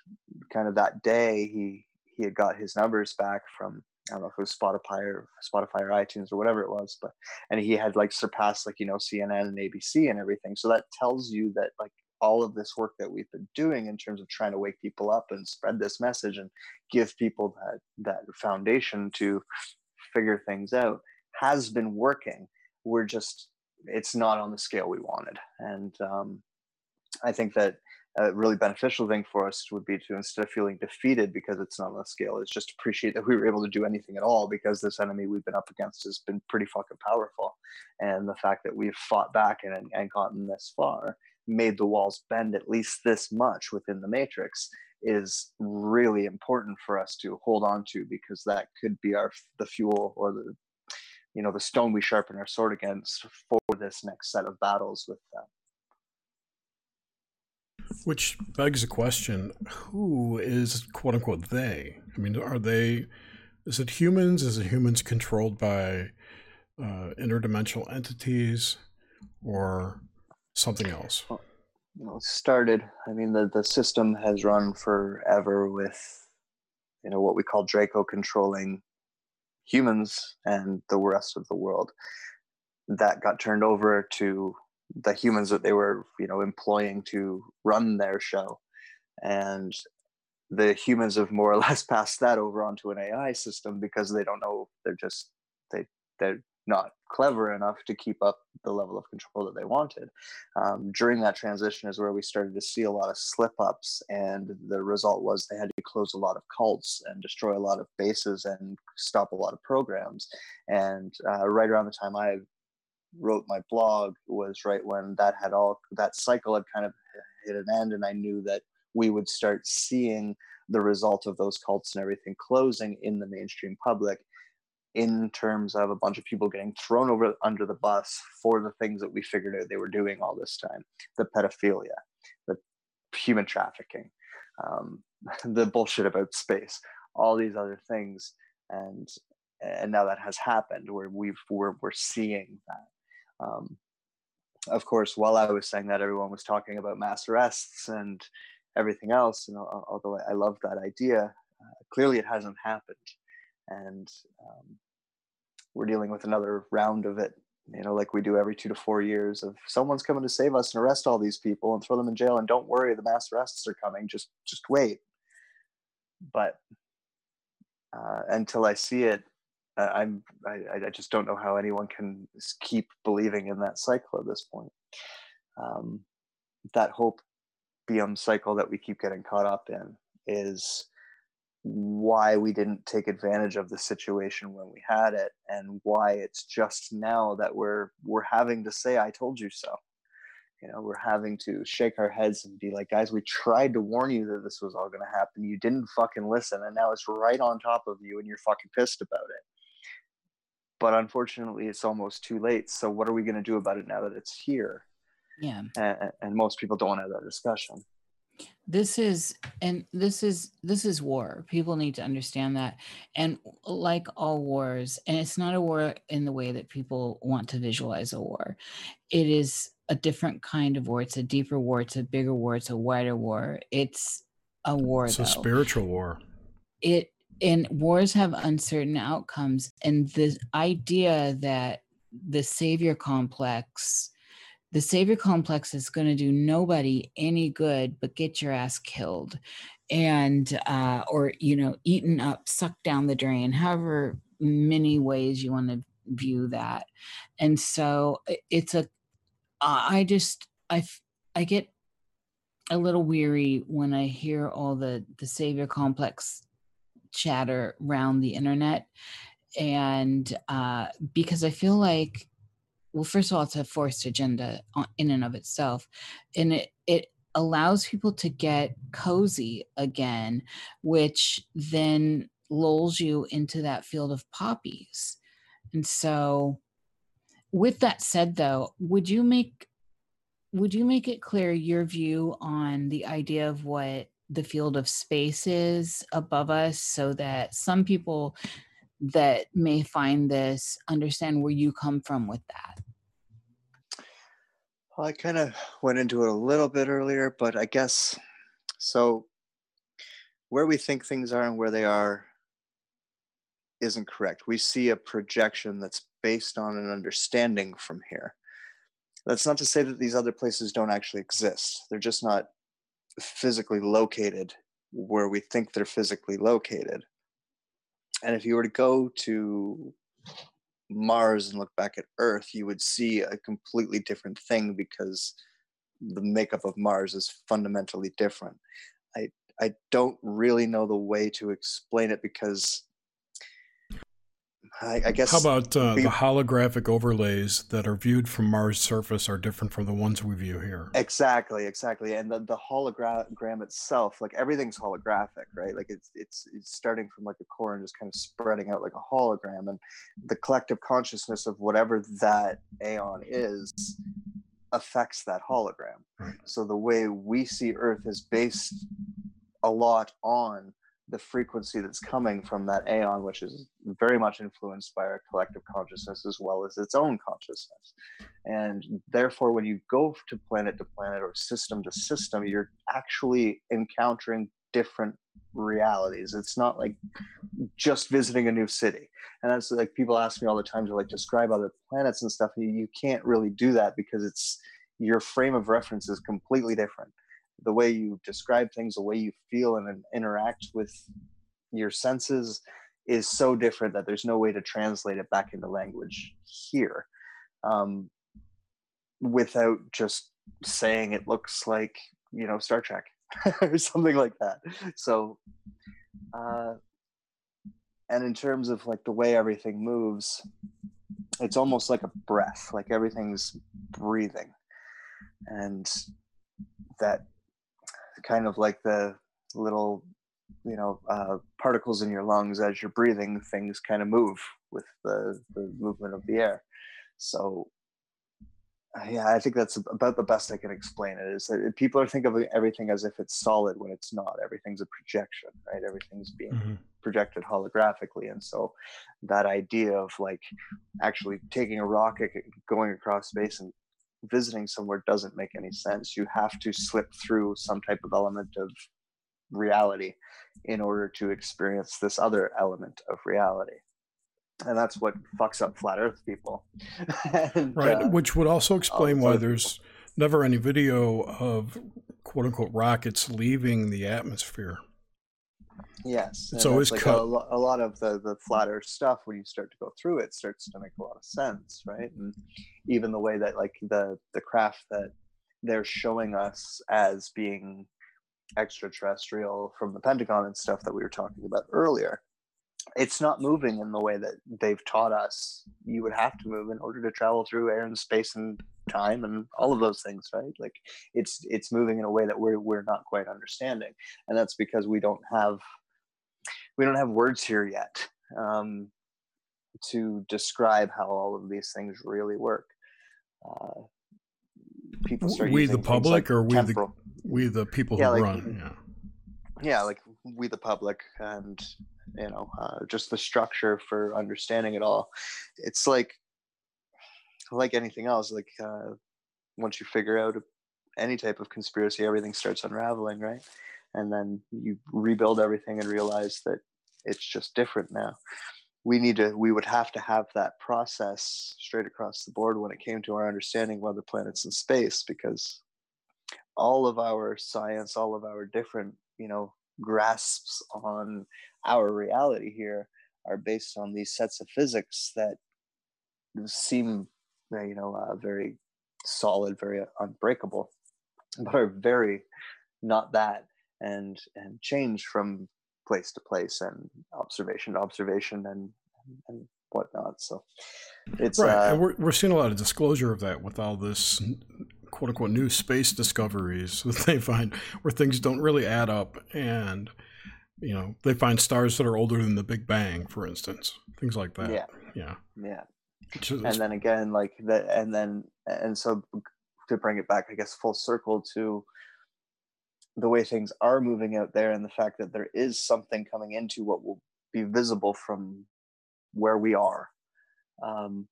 kind of that day he he had got his numbers back from I don't know if it was Spotify or Spotify or iTunes or whatever it was, but and he had like surpassed like you know CNN and ABC and everything. So that tells you that like all of this work that we've been doing in terms of trying to wake people up and spread this message and give people that that foundation to figure things out has been working. We're just it's not on the scale we wanted. And um, i think that a really beneficial thing for us would be to instead of feeling defeated because it's not on the scale is just appreciate that we were able to do anything at all because this enemy we've been up against has been pretty fucking powerful. And the fact that we've fought back and, and gotten this far made the walls bend at least this much within the matrix is really important for us to hold on to because that could be our the fuel or the you know the stone we sharpen our sword against for this next set of battles with them.
Which begs the question who is quote unquote they? I mean are they is it humans? Is it humans controlled by uh, interdimensional entities or something else?
Well, started. I mean, the the system has run forever with, you know, what we call Draco controlling humans and the rest of the world. That got turned over to the humans that they were, you know, employing to run their show, and the humans have more or less passed that over onto an AI system because they don't know. They're just they they're not clever enough to keep up the level of control that they wanted. Um, during that transition is where we started to see a lot of slip ups, and the result was they had to close a lot of cults and destroy a lot of bases and stop a lot of programs. And uh, right around the time I wrote my blog was right when that had all that cycle had kind of hit an end, and I knew that we would start seeing the result of those cults and everything closing in the mainstream public in terms of a bunch of people getting thrown over under the bus for the things that we figured out they were doing all this time. The pedophilia the human trafficking um, the bullshit about space all these other things. And and now that has happened where we've we're, we're seeing that. Um, of course while i was saying that everyone was talking about mass arrests and everything else and although i love that idea uh, clearly it hasn't happened. And um, we're dealing with another round of it. You know like we do every two to four years of someone's coming to save us and arrest all these people and throw them in jail and don't worry the mass arrests are coming. Just just wait. But uh, until i see it uh, i'm I, I just don't know how anyone can keep believing in that cycle at this point. Um, that hope beyond cycle that we keep getting caught up in is why we didn't take advantage of the situation when we had it and why it's just now that we're we're having to say i told you so. You know we're having to shake our heads and be like guys we tried to warn you that this was all going to happen. You didn't fucking listen and now it's right on top of you and you're fucking pissed about it. But unfortunately it's almost too late so what are we going to do about it now that it's here?
Yeah.
And, and most people don't want to have that discussion
this is and this is this is war. People need to understand that. And like all wars and it's not a war in the way that people want to visualize a war. It is a different kind of war. It's a deeper war. It's a bigger war. It's a wider war. It's a war
it's
though.
a spiritual war.
It and wars have uncertain outcomes and the idea that the savior complex the savior complex is going to do nobody any good but get your ass killed and uh or you know eaten up sucked down the drain however many ways you want to view that. And so it's a i just i i get a little weary when i hear all the the savior complex chatter around the internet and uh because i feel like well first of all it's a forced agenda in and of itself and it it allows people to get cozy again which then lulls you into that field of poppies. And so with that said though would you make would you make it clear your view on the idea of what the field of space is above us so that some people that may find this understand where you come from with that?
Well, i kind of went into it a little bit earlier but i guess so where we think things are and where they are isn't correct. We see a projection that's based on an understanding from here. That's not to say that these other places don't actually exist. They're just not physically located where we think they're physically located. And if you were to go to Mars and look back at Earth, you would see a completely different thing because the makeup of Mars is fundamentally different. I I don't really know the way to explain it because I, I guess.
How about uh, we, the holographic overlays that are viewed from Mars' surface are different from the ones we view here?
Exactly, exactly. And the, the hologram itself, like everything's holographic, right? Like it's, it's it's starting from like a core and just kind of spreading out like a hologram, and the collective consciousness of whatever that aeon is affects that hologram. Right. So the way we see Earth is based a lot on the frequency that's coming from that aeon, which is very much influenced by our collective consciousness as well as its own consciousness. And therefore, when you go to planet to planet or system to system, you're actually encountering different realities. It's not like just visiting a new city. And that's like people ask me all the time to like describe other planets and stuff. You can't really do that because it's your frame of reference is completely different the way you describe things, the way you feel and interact with your senses is so different that there's no way to translate it back into language here um, without just saying it looks like you know Star Trek or something like that. So, uh, and in terms of like the way everything moves, it's almost like a breath, like everything's breathing, and that kind of like the little you know uh, particles in your lungs as you're breathing things kind of move with the, the movement of the air. So uh, yeah i think that's about the best i can explain it is that people are thinking of everything as if it's solid when it's not. Everything's a projection right? Everything's being mm-hmm. projected holographically. And so that idea of like actually taking a rocket going across space and visiting somewhere doesn't make any sense. You have to slip through some type of element of reality in order to experience this other element of reality. And that's what fucks up flat earth people.
and, right. Uh, Which would also explain why there's never any video of quote unquote rockets leaving the atmosphere.
Yes, it's always like cut. A, a, lot of the the flat Earth stuff. When you start to go through it, starts to make a lot of sense, right? And even the way that like the the craft that they're showing us as being extraterrestrial from the Pentagon and stuff that we were talking about earlier, it's not moving in the way that they've taught us. You would have to move in order to travel through air and space and time and all of those things right? Like it's it's moving in a way that we're we're not quite understanding. And that's because we don't have we don't have words here yet um, to describe how all of these things really work. Uh,
people start we the public like or we temporal. the we the people yeah, who like, run
yeah. Yeah like we the public and you know uh, just the structure for understanding it all. It's like like anything else like uh, once you figure out any type of conspiracy everything starts unraveling right? And then you rebuild everything and realize that it's just different now. We need to we would have to have that process straight across the board when it came to our understanding of other planets in space because all of our science all of our different you know grasps on our reality here are based on these sets of physics that seem you know uh, very solid very unbreakable but are very not that and and change from place to place and observation to observation and and whatnot. So it's
right,
uh,
and we're we're seeing a lot of disclosure of that with all this quote unquote new space discoveries that they find where things don't really add up and you know they find stars that are older than the big bang for instance things like that.
Yeah.
Yeah.
Yeah. And then again like that and then and so to bring it back i guess full circle to the way things are moving out there and the fact that there is something coming into what will be visible from where we are. Um,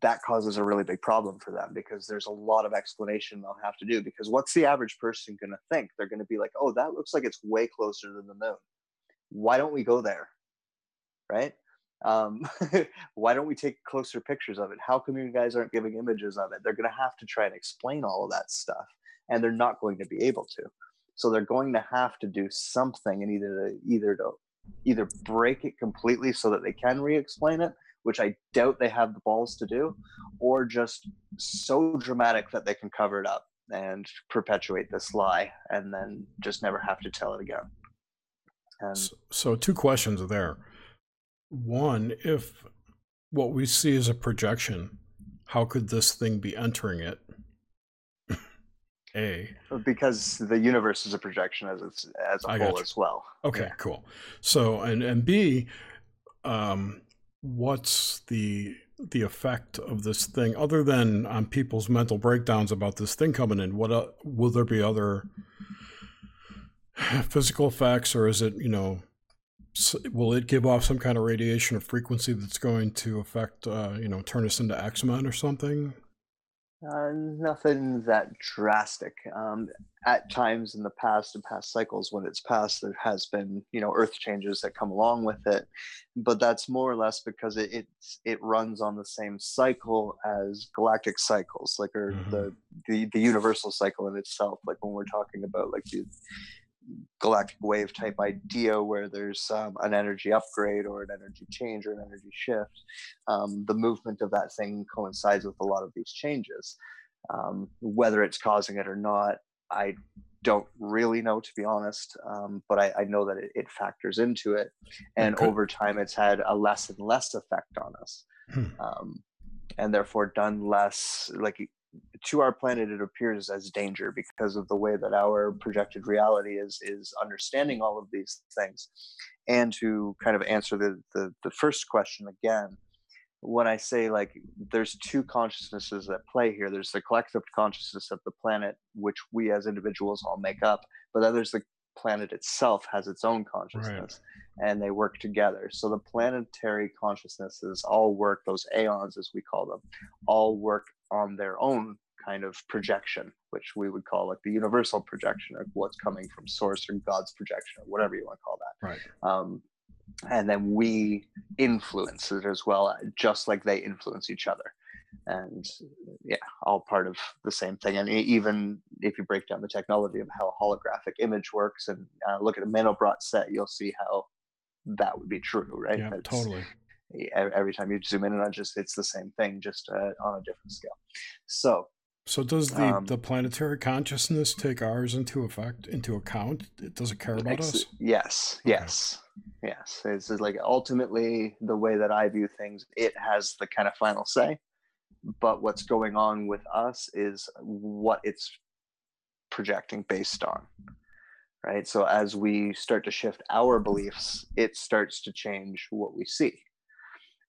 that causes a really big problem for them because there's a lot of explanation they'll have to do because what's the average person going to think? They're going to be like oh that looks like it's way closer than the moon. Why don't we go there? Right? Um, why don't we take closer pictures of it? How come you guys aren't giving images of it? They're going to have to try and explain all of that stuff and they're not going to be able to. So they're going to have to do something and either to, either to either break it completely so that they can re-explain it, which I doubt they have the balls to do, or just so dramatic that they can cover it up and perpetuate this lie and then just never have to tell it again.
And so, so two questions there. One, if what we see is a projection, how could this thing be entering it? A.
Because the universe is a projection as it's as a I whole as well.
Okay, yeah. cool. So and and B, um, what's the the effect of this thing other than on people's mental breakdowns about this thing coming in? What uh, will there be other physical effects, or is it you know? Will it give off some kind of radiation or frequency that's going to affect, uh, you know, turn us into X Men or something?
Uh, nothing that drastic. Um, at times in the past, in past cycles, when it's passed, there has been, you know, earth changes that come along with it, but that's more or less because it it, it runs on the same cycle as galactic cycles, like or mm-hmm. the, the the universal cycle in itself. Like when we're talking about like the galactic wave type idea where there's um, an energy upgrade or an energy change or an energy shift, um, the movement of that thing coincides with a lot of these changes. Um, whether it's causing it or not, I don't really know to be honest, um, but I, I, know that it, it, factors into it, and okay. over time, it's had a less and less effect on us. Hmm. Um, and therefore done less like to our planet it appears as danger because of the way that our projected reality is is understanding all of these things. And to kind of answer the the, the first question again when i say like there's two consciousnesses at play here. There's the collective consciousness of the planet which we as individuals all make up but then there's the planet itself has its own consciousness right. and they work together. So the planetary consciousnesses all work those aeons as we call them all work on their own kind of projection, which we would call like the universal projection of what's coming from source or God's projection or whatever you want to call that.
Right.
Um, and then we influence it as well, just like they influence each other. And yeah, all part of the same thing. And even if you break down the technology of how holographic image works and uh, look at a Mandelbrot set, you'll see how that would be true, right?
Yeah, totally
every time you zoom in and on just it's the same thing just uh, on a different scale. So
so does the, um, the planetary consciousness take ours into effect into account? It does it care about ex- us?
yes okay. yes yes. It's like ultimately the way that i view things it has the kind of final say but what's going on with us is what it's projecting based on right? So as we start to shift our beliefs it starts to change what we see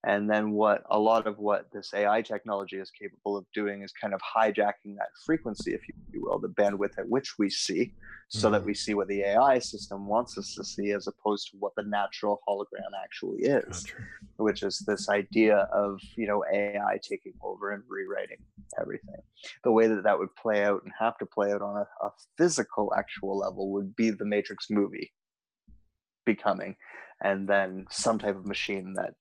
and then what a lot of what this AI technology is capable of doing is kind of hijacking that frequency, if you will, the bandwidth at which we see, so mm-hmm. that we see what the AI system wants us to see as opposed to what the natural hologram actually is, gotcha. which is this idea of, you know, AI taking over and rewriting everything. The way that that would play out and have to play out on a, a physical, actual level would be the Matrix movie becoming, and then some type of machine that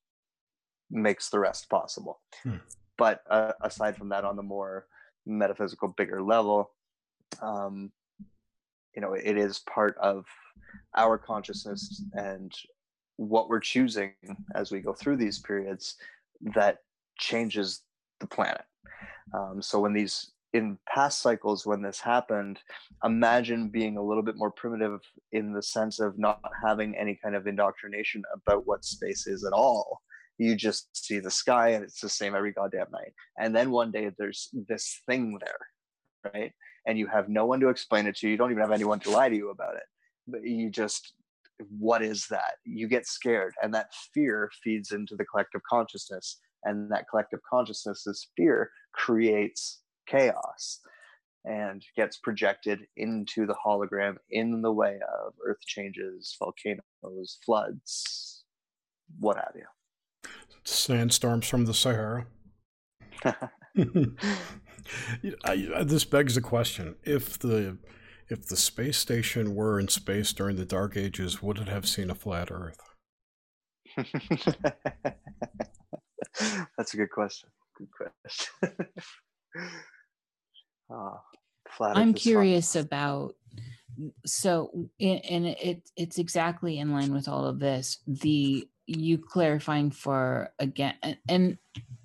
makes the rest possible. Hmm. But uh, aside from that, on the more metaphysical, bigger level, um, you know, it is part of our consciousness and what we're choosing as we go through these periods that changes the planet. Um, so when these in past cycles when this happened imagine being a little bit more primitive in the sense of not having any kind of indoctrination about what space is at all you just see the sky and it's the same every goddamn night. And then one day there's this thing there right? And you have no one to explain it to you. Don't even have anyone to lie to you about it. But you just what is that? You get scared and that fear feeds into the collective consciousness. And that collective consciousness this fear creates chaos and gets projected into the hologram in the way of earth changes, volcanoes, floods, what have you.
Sandstorms from the Sahara. I, this begs the question: If the if the space station were in space during the Dark Ages, would it have seen a flat Earth?
That's a good question. Good question.
Uh, I'm curious fun. about so and it it's exactly in line with all of this the you clarifying for again and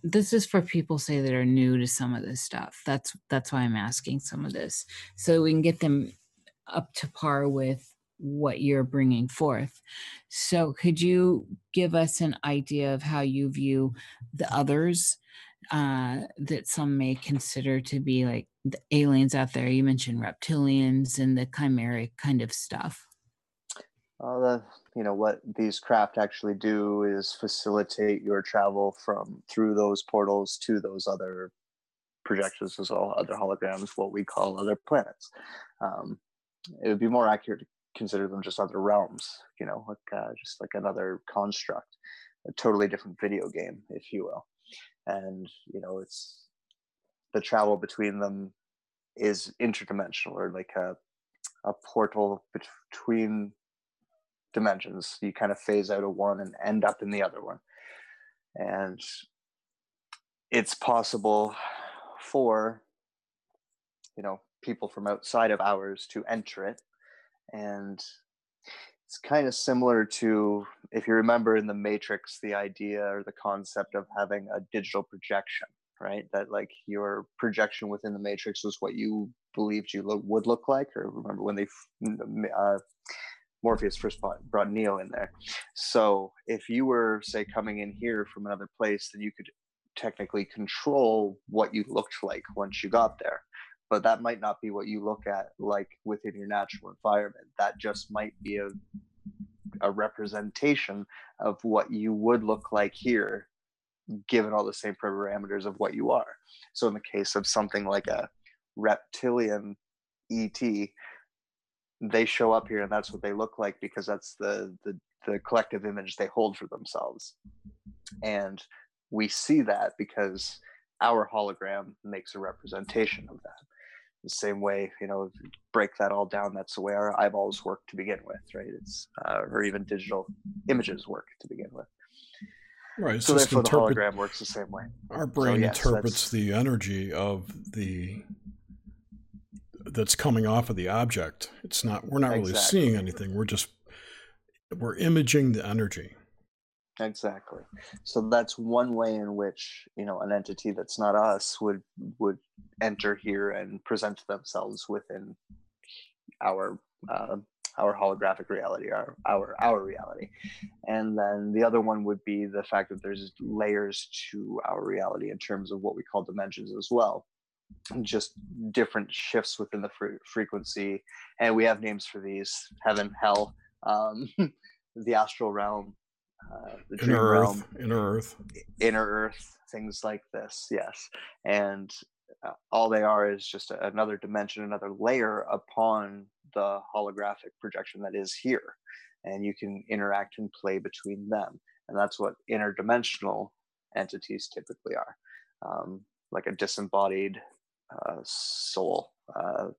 this is for people say that are new to some of this stuff that's that's why i'm asking some of this so we can get them up to par with what you're bringing forth so could you give us an idea of how you view the others uh, that some may consider to be like the aliens out there. You mentioned reptilians and the chimeric kind of stuff.
Uh, the, you know what these craft actually do is facilitate your travel from through those portals to those other projections as well, other holograms, what we call other planets. Um, it would be more accurate to consider them just other realms, you know, like uh, just like another construct, a totally different video game, if you will and you know it's the travel between them is interdimensional or like a a portal between dimensions. You kind of phase out of one and end up in the other one. And it's possible for you know people from outside of ours to enter it. And it's kind of similar to if you remember in the matrix the idea or the concept of having a digital projection right? That like your projection within the matrix was what you believed you lo- would look like or remember when they uh, morpheus first brought, neo in there. So if you were say coming in here from another place then you could technically control what you looked like once you got there. But that might not be what you look at like within your natural environment. That just might be a a representation of what you would look like here given all the same parameters of what you are. So in the case of something like a reptilian et they show up here and that's what they look like because that's the the, the collective image they hold for themselves. And we see that because our hologram makes a representation of that. The same way you know break that all down that's the way our eyeballs work to begin with right? It's uh, or even digital images work to begin with.
Right
so therefore interpret- the hologram works the same way.
Our brain so, yes, interprets the energy of the that's coming off of the object. It's not we're not really seeing anything. We're just we're imaging the energy.
Exactly. So that's one way in which you know an entity that's not us would would enter here and present themselves within our uh, our holographic reality our our our reality. And then the other one would be the fact that there's layers to our reality in terms of what we call dimensions as well just different shifts within the fre- frequency and we have names for these heaven hell um, the astral realm uh, the
dream inner realm, earth, inner earth,
inner earth, things like this. Yes, and uh, all they are is just a, another dimension, another layer upon the holographic projection that is here, and you can interact and play between them, and that's what interdimensional entities typically are, um, like a disembodied soul uh,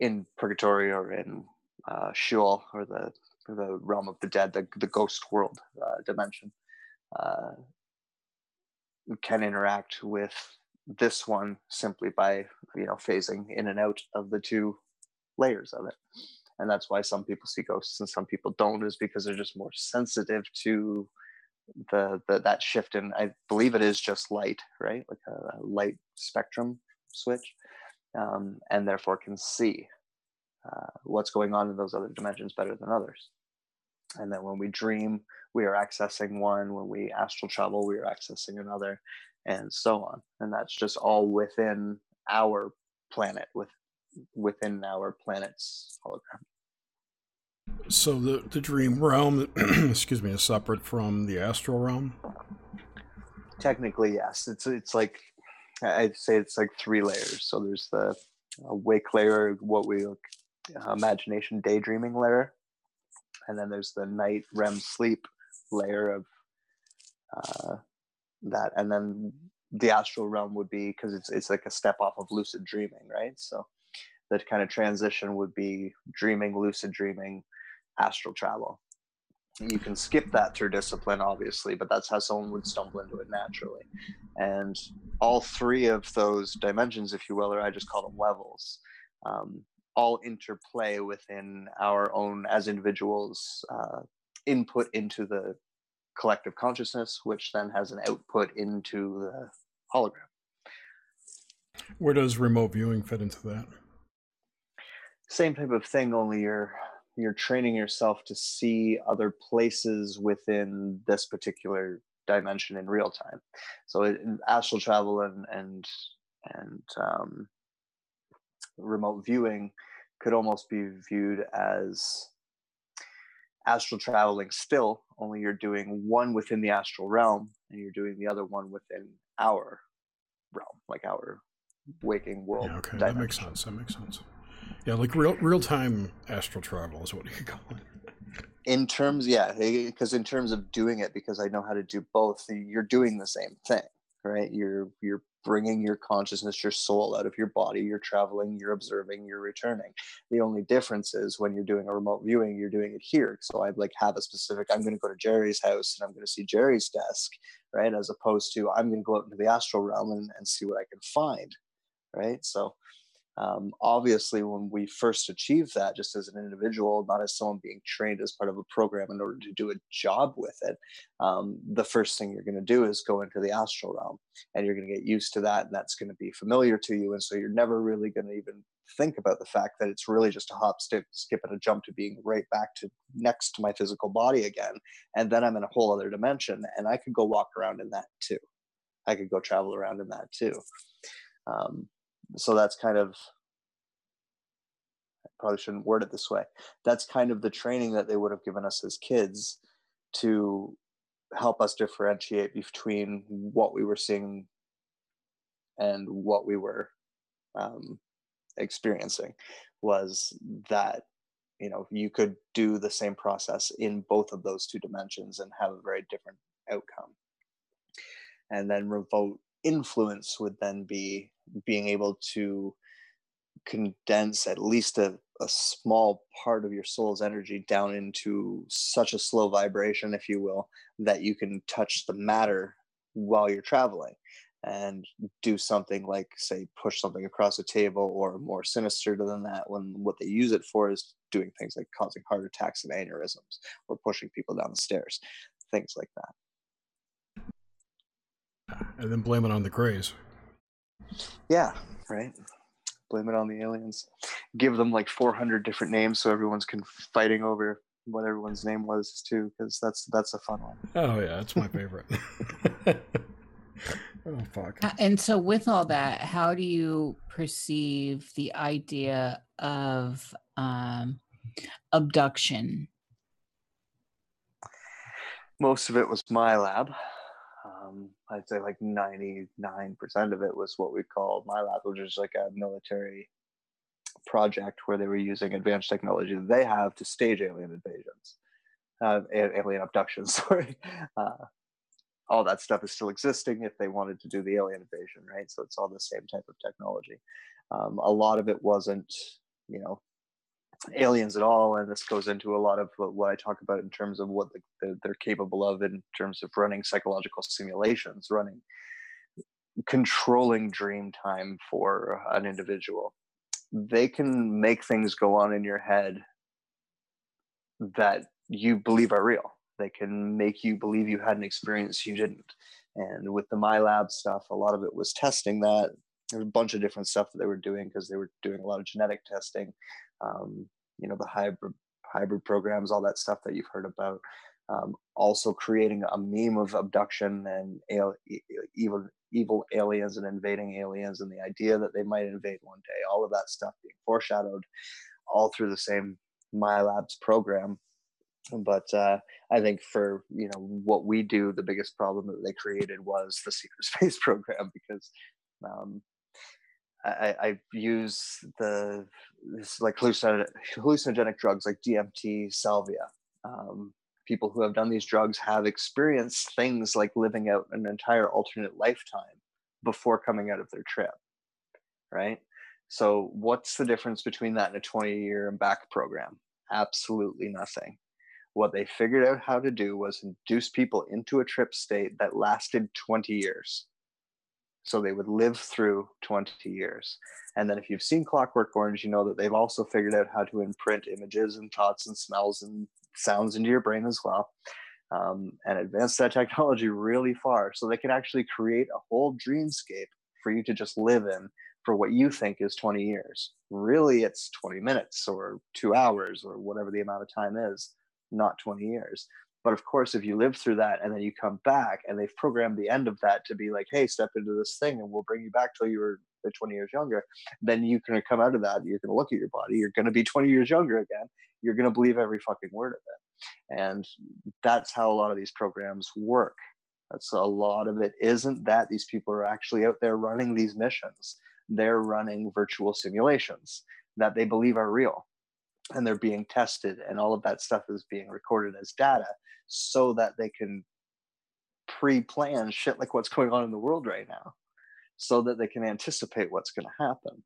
in purgatory or in uh, Sheol or the the realm of the dead, the, the ghost world uh, dimension. Uh, can interact with this one simply by you know phasing in and out of the two layers of it. And that's why some people see ghosts and some people don't is because they're just more sensitive to the, the that shift in i believe it is just light right? Like a, light spectrum switch um, and therefore can see uh, what's going on in those other dimensions better than others. And then when we dream we are accessing one. When we astral travel we are accessing another and so on. And that's just all within our planet with within our planet's hologram.
So the, the dream realm excuse me is separate from the astral realm?
Technically yes. It's it's like i'd say it's like three layers so there's the wake layer what we uh, imagination daydreaming layer and then there's the night REM sleep layer of uh, that, and then the astral realm would be because it's it's like a step off of lucid dreaming, right? So that kind of transition would be dreaming, lucid dreaming, astral travel. You can skip that through discipline, obviously, but that's how someone would stumble into it naturally. And all three of those dimensions, if you will, or I just call them levels, um, all interplay within our own as individuals uh, input into the collective consciousness which then has an output into the hologram
where does remote viewing fit into that
same type of thing only you're you're training yourself to see other places within this particular dimension in real time so in astral travel and and and um, remote viewing could almost be viewed as astral traveling still only you're doing one within the astral realm and you're doing the other one within our realm like our waking world
yeah, okay dimension. that makes sense that makes sense yeah like real real time astral travel is what you call it
in terms yeah eh, eh, because in terms of doing it because i know how to do both eh, you're doing the same thing right you're you're bringing your consciousness, your soul out of your body. You're traveling, you're observing, you're returning. The only difference is when you're doing a remote viewing, you're doing it here. So I like have a specific, I'm going to go to Jerry's house and I'm going to see Jerry's desk, right? As opposed to I'm going to go out into the astral realm and, and see what I can find, right? So um, obviously, when we first achieve that, just as an individual, not as someone being trained as part of a program in order to do a job with it, um, the first thing you're going to do is go into the astral realm and you're going to get used to that. And that's going to be familiar to you. And so you're never really going to even think about the fact that it's really just a hop, skip, skip, and a jump to being right back to next to my physical body again. And then I'm in a whole other dimension and I could go walk around in that too. I could go travel around in that too. Um, so that's kind of I probably shouldn't word it this way. That's kind of the training that they would have given us as kids to help us differentiate between what we were seeing and what we were um, experiencing was that you know you could do the same process in both of those two dimensions and have a very different outcome and then remote influence would then be being able to condense at least a, a small part of your soul's energy down into such a slow vibration, if you will, that you can touch the matter while you're traveling and do something like say push something across a table or more sinister than that when what they use it for is doing things like causing heart attacks and aneurysms or pushing people down the stairs things like
that and then blame it on the craze
yeah, right. Blame it on the aliens. Give them like 400 different names so everyone's can fighting over what everyone's name was too, because that's that's a fun one.
Oh yeah, that's my favorite. oh fuck.
Uh, and so, with all that, how do you perceive the idea of um, abduction?
Most of it was MILAB I'd say like 99% of it was what we call MILAB, which is like a military project where they were using advanced technology that they have to stage alien invasions, uh, alien abductions. Sorry, uh, all that stuff is still existing if they wanted to do the alien invasion, right? So it's all the same type of technology. Um, a lot of it wasn't, you know, aliens at all and this goes into a lot of what i talk about in terms of what the, the, they're capable of in terms of running psychological simulations running controlling dream time for an individual. They can make things go on in your head that you believe are real. They can make you believe you had an experience you didn't. And with the MILAB stuff, a lot of it was testing that. There's a bunch of different stuff that they were doing because they were doing a lot of genetic testing. Um, you know, the hybrid hybrid programs, all that stuff that you've heard about. Um, also creating a meme of abduction and al- evil evil aliens and invading aliens and the idea that they might invade one day all of that stuff being foreshadowed all through the same MILABs program but uh, I think for you know what we do, the biggest problem that they created was the secret space program because um, I, I use the this like hallucinogenic, hallucinogenic drugs like DMT, salvia. Um, people who have done these drugs have experienced things like living out an entire alternate lifetime before coming out of their trip, right? So, what's the difference between that and a 20 year and back program? Absolutely nothing what they figured out how to do was induce people into a trip state that lasted 20 years. So they would live through 20 years. And then if you've seen Clockwork Orange, you know that they've also figured out how to imprint images and thoughts and smells and sounds into your brain as well. Um, and advance that technology really far so they can actually create a whole dreamscape for you to just live in for what you think is 20 years. Really, it's 20 minutes or two hours or whatever the amount of time is not 20 years. But of course, if you live through that and then you come back and they've programmed the end of that to be like, hey, step into this thing and we'll bring you back till you were uh, 20 years younger, then you can come out of that. You're going to look at your body. You're going to be 20 years younger again. You're going to believe every fucking word of it. And that's how a lot of these programs work. That's a lot of it. Isn't that these people are actually out there running these missions? They're running virtual simulations that they believe are real and they're being tested and all of that stuff is being recorded as data so that they can pre-plan shit like what's going on in the world right now so that they can anticipate what's going to happen.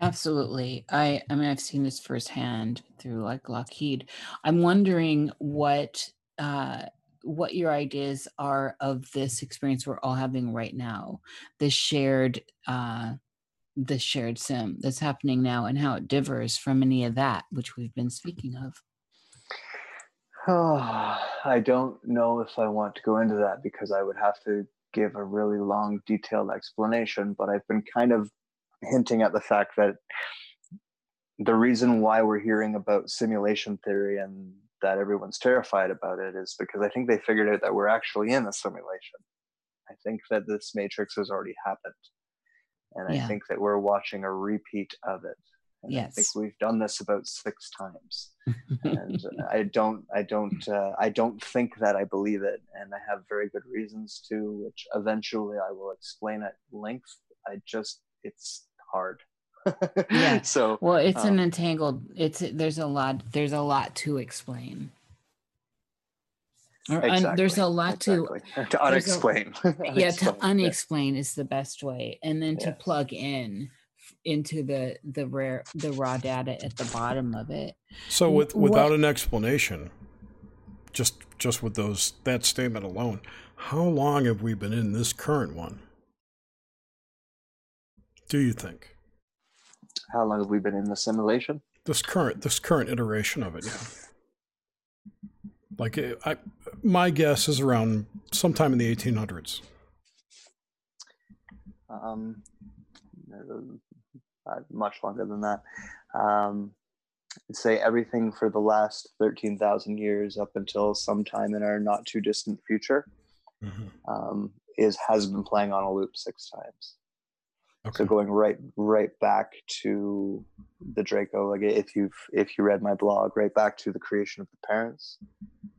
Absolutely. I i mean i've seen this firsthand through like lockheed. I'm wondering what uh what your ideas are of this experience we're all having right now this shared uh the shared sim that's happening now and how it differs from any of that which we've been speaking of.
Oh, i don't know if i want to go into that because i would have to give a really long detailed explanation but i've been kind of hinting at the fact that the reason why we're hearing about simulation theory and that everyone's terrified about it is because i think they figured out that we're actually in a simulation. I think that this matrix has already happened and yeah. I think that we're watching a repeat of it. And yes. I think we've done this about six times, and I don't, I don't, uh, I don't think that I believe it, and I have very good reasons to, which eventually I will explain at length. I just, it's hard.
yeah. So well, it's um, an entangled. It's there's a lot. There's a lot to explain. Exactly. there's a lot
exactly. to to unexplain.
A, yeah, to unexplain yeah. is the best way, and then to yes. plug in into the the rare the raw data at the bottom of it.
So with without what, an explanation, just just with those that statement alone, how long have we been in this current one? Do you think?
How long have we been in the simulation?
This current this current iteration of it, yeah. Like eh, I, my guess is around sometime in the 1800s.
Um, uh, much longer than that. Um, I'd say everything for the last 13,000 years up until sometime in our not too distant future mm-hmm. um, is has been playing on a loop six times. Okay. So going right right back to the Draco, like if you've if you read my blog, right back to the creation of the parents.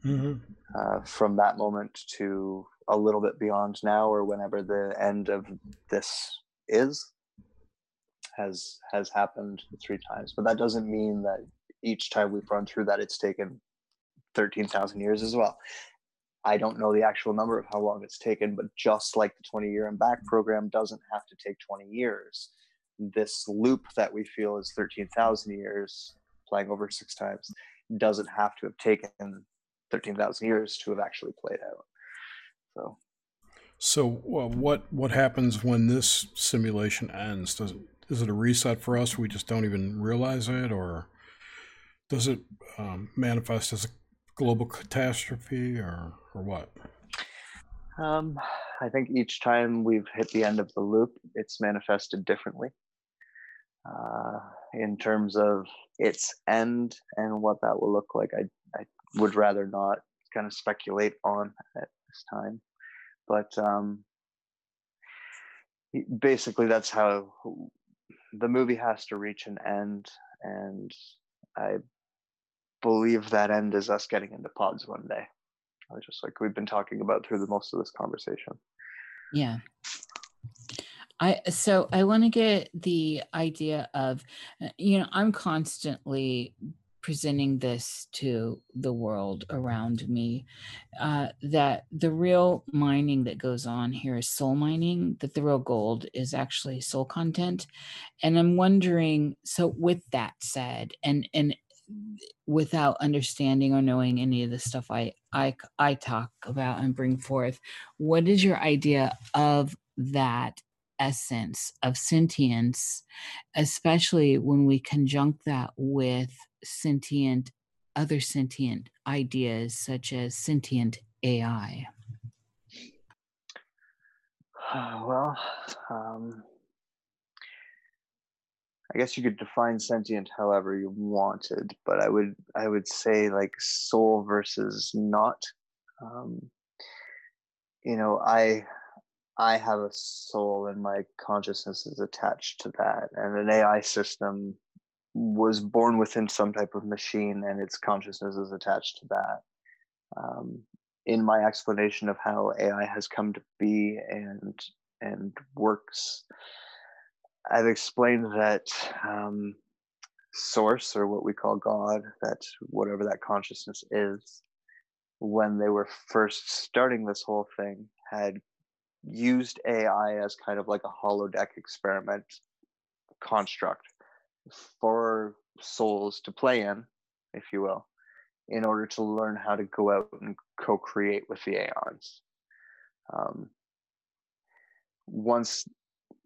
Mm-hmm. Uh, from that moment to a little bit beyond now, or whenever the end of this is, has has happened three times. But that doesn't mean that each time we've run through that, it's taken thirteen thousand years as well. I don't know the actual number of how long it's taken, but just like the 20 year and back program doesn't have to take 20 years. This loop that we feel is 13,000 years playing over six times doesn't have to have taken 13,000 years to have actually played out. So,
So, uh, what what happens when this simulation ends? Does it, is it a reset for us? We just don't even realize it, or does it um, manifest as a global catastrophe, or or what?
Um, I think each time we've hit the end of the loop, it's manifested differently. Uh, in terms of its end and what that will look like, I, I would rather not kind of speculate on at this time. But um, basically, that's how the movie has to reach an end. And I believe that end is us getting into pods one day just like we've been talking about through the most of this conversation.
Yeah. I so I want to get the idea of uh, you know I'm constantly presenting this to the world around me uh, that the real mining that goes on here is soul mining that the real gold is actually soul content. And i'm wondering so with that said and and without understanding or knowing any of the stuff I, I I talk about and bring forth. What is your idea of that essence of sentience, especially when we conjunct that with sentient other sentient ideas such as sentient AI?
Well, um, I guess you could define sentient however you wanted, but I would I would say like soul versus not. Um, you know, I I have a soul and my consciousness is attached to that, and an AI system was born within some type of machine, and its consciousness is attached to that. Um, in my explanation of how AI has come to be and and works I've explained that um, source or what we call God, that whatever that consciousness is, when they were first starting this whole thing, had used AI as kind of like a holodeck experiment construct for souls to play in, if you will, in order to learn how to go out and co create with the aeons. Um, once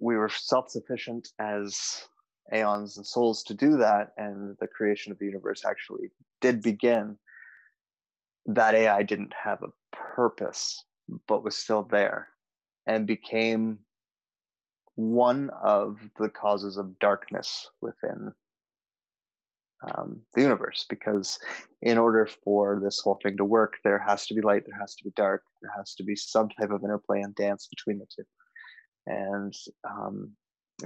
we were self-sufficient as aeons and souls to do that and the creation of the universe actually did begin. That ai didn't have a purpose but was still there and became one of the causes of darkness within um, the universe. Because in order for this whole thing to work there has to be light there has to be dark there has to be some type of interplay and dance between the two and um,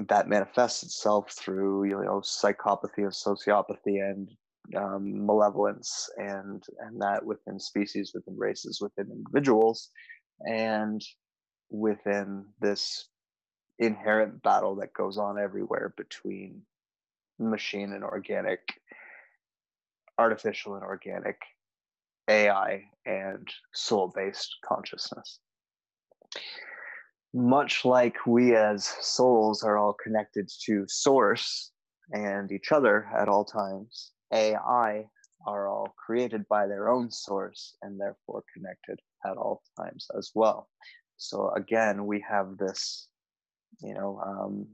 that manifests itself through you know psychopathy and sociopathy and um, malevolence and and that within species within races within individuals and within this inherent battle that goes on everywhere between machine and organic artificial and organic ai and soul based consciousness much like we as souls are all connected to source and each other at all times, AI are all created by their own source and therefore connected at all times as well. So again, we have this, you know, um,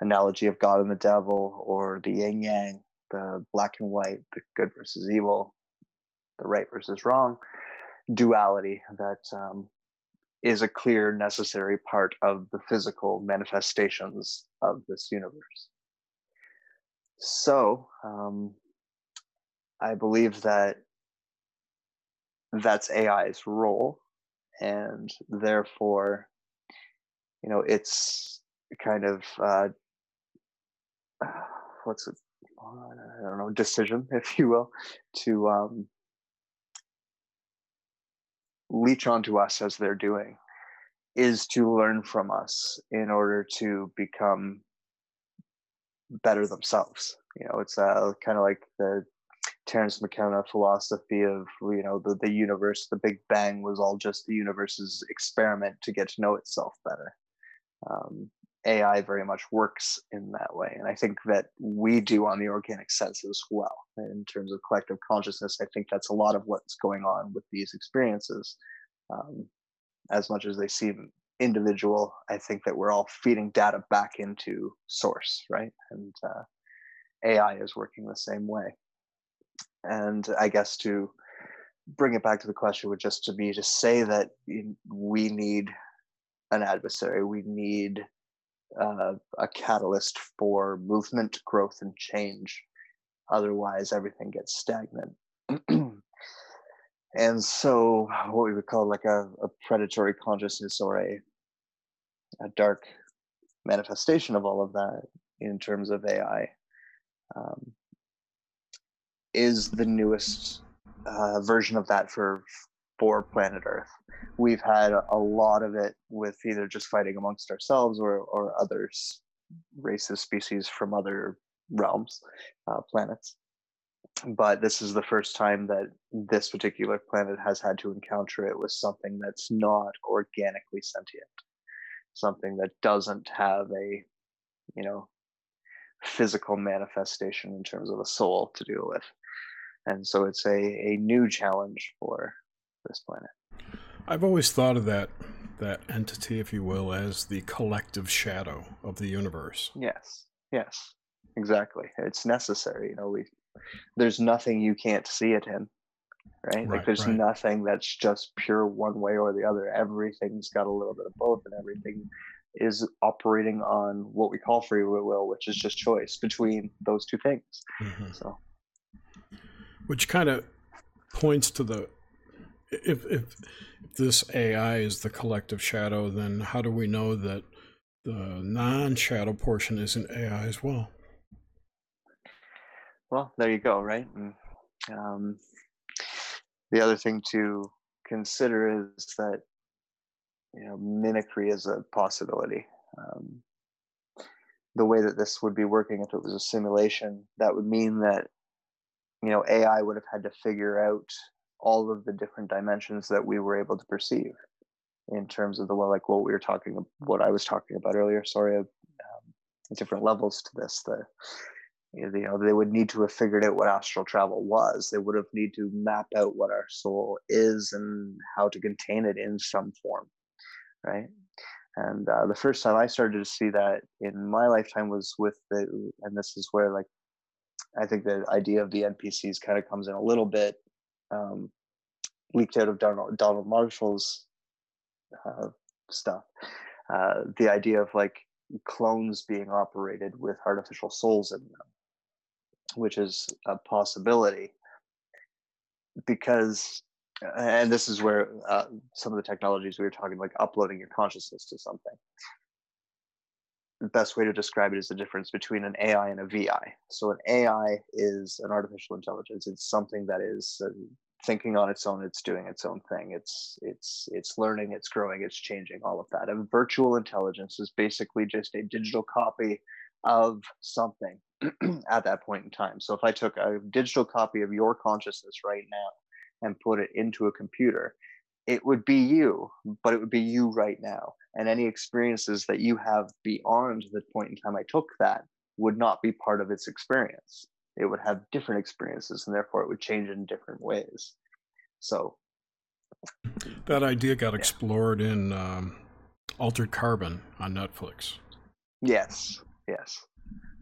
analogy of God and the devil, or the yin yang, the black and white, the good versus evil, the right versus wrong duality that um, is a clear, necessary part of the physical manifestations of this universe. So, um, I believe that that's AI's role, and therefore, you know, it's kind of uh, what's it? I don't know, decision, if you will, to um, leech onto us as they're doing is to learn from us in order to become better themselves. You know, it's uh, kind of like the Terence McKenna philosophy of you know the the universe, the Big Bang was all just the universe's experiment to get to know itself better. Um, AI very much works in that way, and I think that we do on the organic sense as well. In terms of collective consciousness, I think that's a lot of what's going on with these experiences. Um, as much as they seem individual, I think that we're all feeding data back into source, right? And uh, AI is working the same way. And I guess to bring it back to the question would just to be to say that we need an adversary, we need uh, a catalyst for movement, growth, and change. Otherwise, everything gets stagnant. and so, what we would call like a, a predatory consciousness or a, a dark manifestation of all of that in terms of AI um, is the newest uh, version of that for for planet Earth. We've had a lot of it with either just fighting amongst ourselves or or others, races, species from other realms, uh, planets. But this is the first time that this particular planet has had to encounter it with something that's not organically sentient, something that doesn't have a, you know, physical manifestation in terms of a soul to deal with. And so it's a, a new challenge for this planet.
I've always thought of that that entity, if you will, as the collective shadow of the universe.
Yes. Yes. Exactly. It's necessary. You know, we there's nothing you can't see it in. Right? right like there's right. nothing that's just pure one way or the other. Everything's got a little bit of both and everything is operating on what we call free will, which is just choice between those two things. Mm-hmm. So,
which kind of points to the if, if this AI is the collective shadow, then how do we know that the non-shadow portion isn't AI as well?
Well, there you go, right? And, um, the other thing to consider is that you know mimicry is a possibility um, the way that this would be working if it was a simulation that would mean that you know ai would have had to figure out all of the different dimensions that we were able to perceive in terms of the well like what we were talking what i was talking about earlier sorry um, different levels to this the you know they would need to have figured out what astral travel was they would have need to map out what our soul is and how to contain it in some form right? And uh, the first time I started to see that in my lifetime was with the, and this is where like I think the idea of the NPCs kind of comes in a little bit um, leaked out of Donald, Donald Marshall's uh, stuff. Uh, the idea of like clones being operated with artificial souls in them, which is a possibility because and this is where uh, some of the technologies we were talking like uploading your consciousness to something the best way to describe it is the difference between an ai and a vi so an ai is an artificial intelligence. It's something that is uh, thinking on its own it's doing its own thing. It's it's it's learning it's growing it's changing all of that. A virtual intelligence is basically just a digital copy of something at that point in time. So if i took a digital copy of your consciousness right now and put it into a computer, it would be you, but it would be you right now. And any experiences that you have beyond the point in time I took that would not be part of its experience. It would have different experiences and therefore it would change in different ways. So
that idea got yeah. explored in um, Altered Carbon on Netflix.
Yes, yes,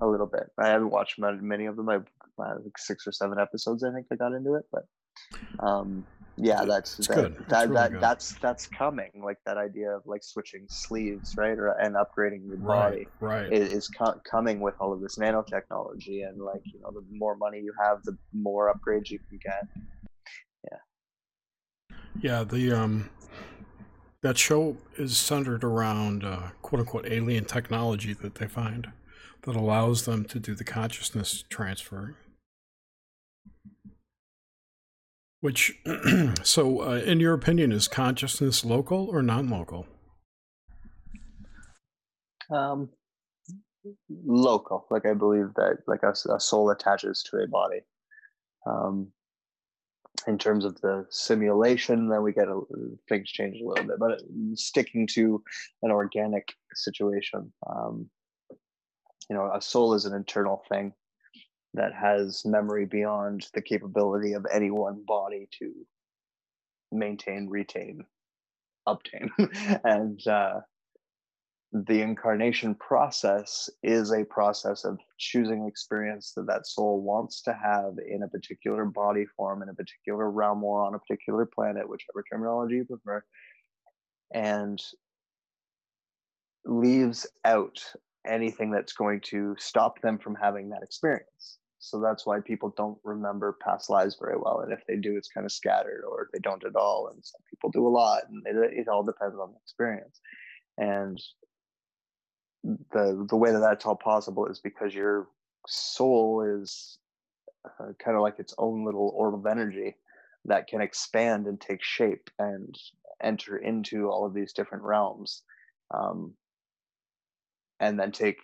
a little bit. I haven't watched many of them. I like six or seven episodes. I think I got into it, but um yeah that's that,
good.
That's that,
really
that
good.
that's that's coming like that idea of like switching sleeves right or and upgrading your
body
right, right. is, is co- coming with all of this nanotechnology and like you know the more money you have the more upgrades you can get yeah
yeah the um that show is centered around uh, quote unquote alien technology that they find that allows them to do the consciousness transfer which, so uh, in your opinion, is consciousness local or non local?
Um, local. Like I believe that like a, a soul attaches to a body. Um, in terms of the simulation, then we get a, things change a little bit, but sticking to an organic situation, um, you know, a soul is an internal thing that has memory beyond the capability of any one body to maintain, retain obtain. and uh, the incarnation process is a process of choosing experience that that soul wants to have in a particular body form in a particular realm or on a particular planet whichever terminology you prefer and leaves out anything that's going to stop them from having that experience so that's why people don't remember past lives very well and if they do it's kind of scattered or they don't at all and some people do a lot and it, it all depends on the experience. And the the way that that's all possible is because your soul is uh, kind of like its own little orb of energy that can expand and take shape and enter into all of these different realms um, and then take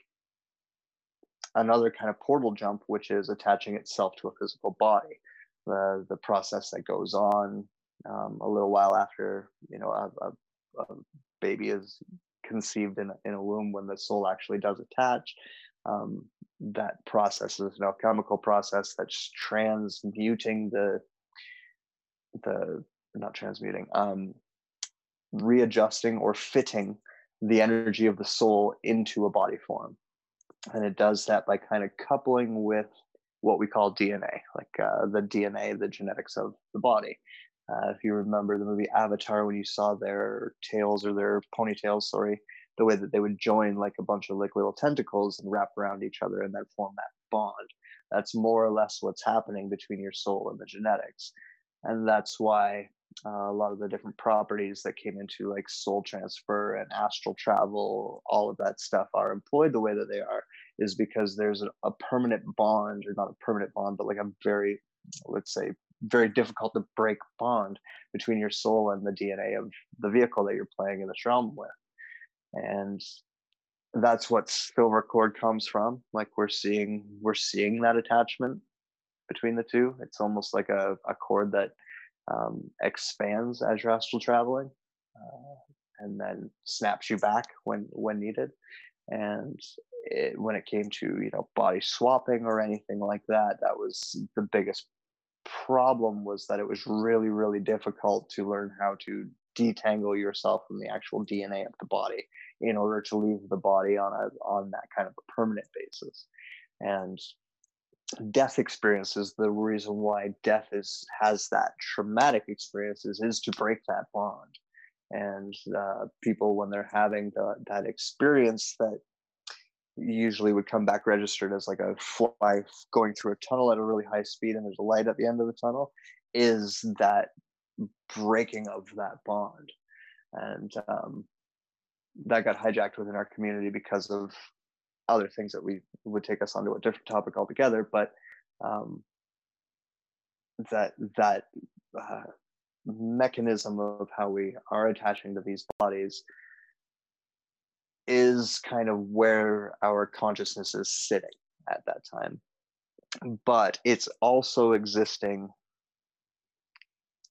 another kind of portal jump which is attaching itself to a physical body the the process that goes on um, a little while after you know a, a, a baby is conceived in, in a womb when the soul actually does attach. Um, that process is an alchemical process that's transmuting the the not transmuting um, readjusting or fitting the energy of the soul into a body form and it does that by kind of coupling with what we call dna like uh, the dna the genetics of the body uh, if you remember the movie Avatar, when you saw their tails or their ponytails, sorry, the way that they would join like a bunch of like little tentacles and wrap around each other and then form that bond. That's more or less what's happening between your soul and the genetics. And that's why uh, a lot of the different properties that came into like soul transfer and astral travel, all of that stuff are employed the way that they are, is because there's a, a permanent bond, or not a permanent bond, but like a very, let's say, very difficult to break bond between your soul and the DNA of the vehicle that you're playing in this realm with. And that's what silver cord comes from. Like we're seeing we're seeing that attachment between the two. It's almost like a, a cord that um, expands as you're astral traveling, uh, and then snaps you back when when needed. And it, when it came to you know body swapping or anything like that, that was the biggest problem was that it was really, really difficult to learn how to detangle yourself from the actual DNA of the body in order to leave the body on a on that kind of a permanent basis. And death experiences the reason why death is has that traumatic experiences is to break that bond and uh, people when they're having the, that experience that usually would come back registered as like a fly going through a tunnel at a really high speed and there's a light at the end of the tunnel is that breaking of that bond. And um, that got hijacked within our community because of other things that we would take us onto a different topic altogether but um, that that uh, mechanism of how we are attaching to these bodies is kind of where our consciousness is sitting at that time. But it's also existing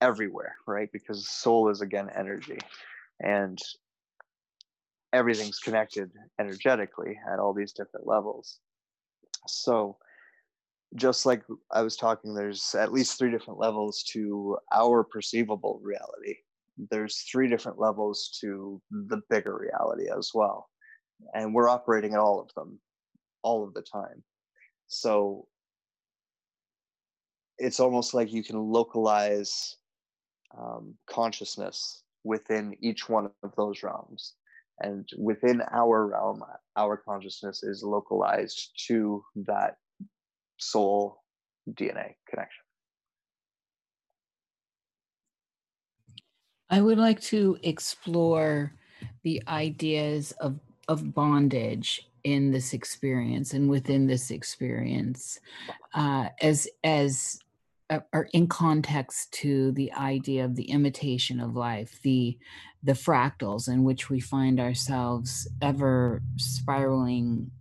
everywhere, right? Because soul is again energy and everything's connected energetically at all these different levels. So, just like I was talking, there's at least three different levels to our perceivable reality there's three different levels to the bigger reality as well and we're operating at all of them all of the time. So it's almost like you can localize um, consciousness within each one of those realms and within our realm our consciousness is localized to that soul dna connection
I would like to explore the ideas of, of bondage in this experience and within this experience uh, as as uh, or in context to the idea of the imitation of life the the fractals in which we find ourselves ever spiraling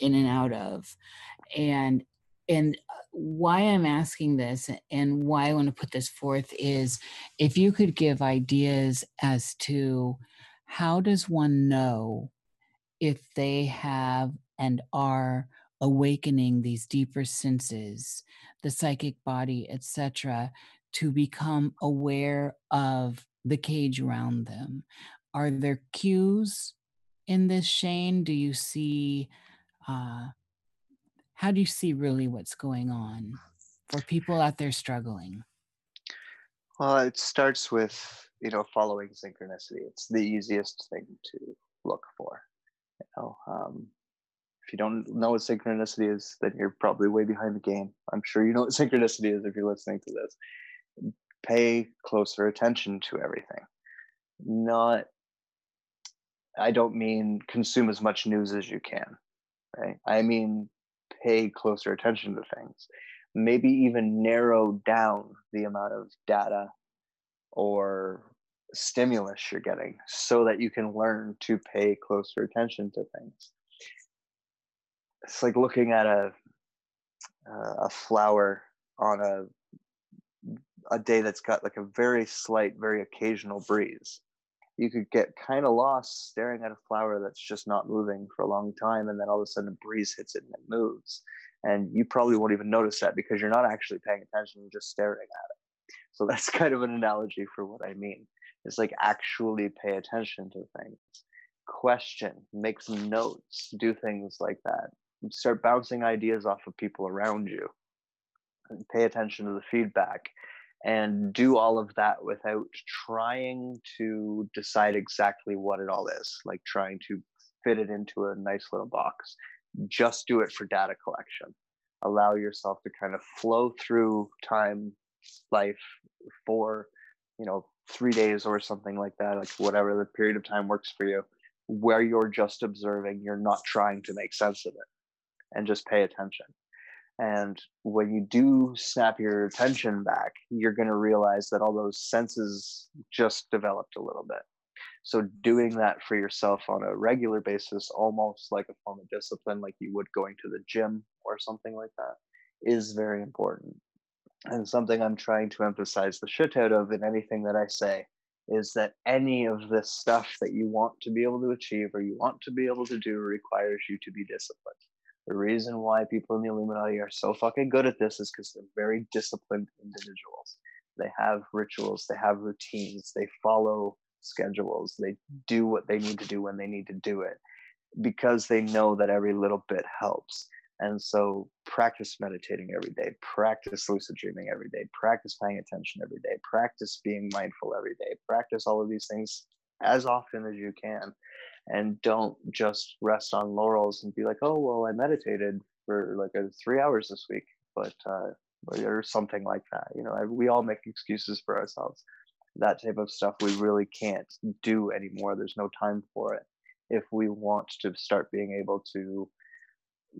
in and out of. And and why I'm asking this and why I want to put this forth is if you could give ideas as to how does one know if they have and are awakening these deeper senses, the psychic body, etc., to become aware of the cage around them. Are there cues in this, Shane? Do you see, uh, how do you see really what's going on for people out there struggling?
Well, it starts with, you know, following synchronicity. It's the easiest thing to look for. You know, um, if you don't know what synchronicity is, then you're probably way behind the game. I'm sure you know what synchronicity is if you're listening to this. Pay closer attention to everything. Not, I don't mean consume as much news as you can, right? I mean, pay closer attention to things. Maybe even narrow down the amount of data or stimulus you're getting so that you can learn to pay closer attention to things it's like looking at a a flower on a a day that's got like a very slight, very occasional breeze. You could get kind of lost staring at a flower that's just not moving for a long time, and then all of a sudden a breeze hits it and it moves. And you probably won't even notice that because you're not actually paying attention, you're just staring at it. So that's kind of an analogy for what I mean. It's like actually pay attention to things, question, make some notes, do things like that start bouncing ideas off of people around you and pay attention to the feedback and do all of that without trying to decide exactly what it all is like trying to fit it into a nice little box just do it for data collection allow yourself to kind of flow through time life for you know three days or something like that like whatever the period of time works for you where you're just observing you're not trying to make sense of it and just pay attention. And when you do snap your attention back, you're going to realize that all those senses just developed a little bit. So, doing that for yourself on a regular basis, almost like a form of discipline, like you would going to the gym or something like that, is very important. And something I'm trying to emphasize the shit out of in anything that I say is that any of this stuff that you want to be able to achieve or you want to be able to do requires you to be disciplined. The reason why people in the Illuminati are so fucking good at this is because they're very disciplined individuals. They have rituals, they have routines, they follow schedules, they do what they need to do when they need to do it because they know that every little bit helps. And so practice meditating every day, practice lucid dreaming every day, practice paying attention every day, practice being mindful every day, practice all of these things as often as you can and don't just rest on laurels and be like, oh, well, I meditated for like a three hours this week, but, uh, or something like that. You know, we all make excuses for ourselves. That type of stuff we really can't do anymore. There's no time for it if we want to start being able to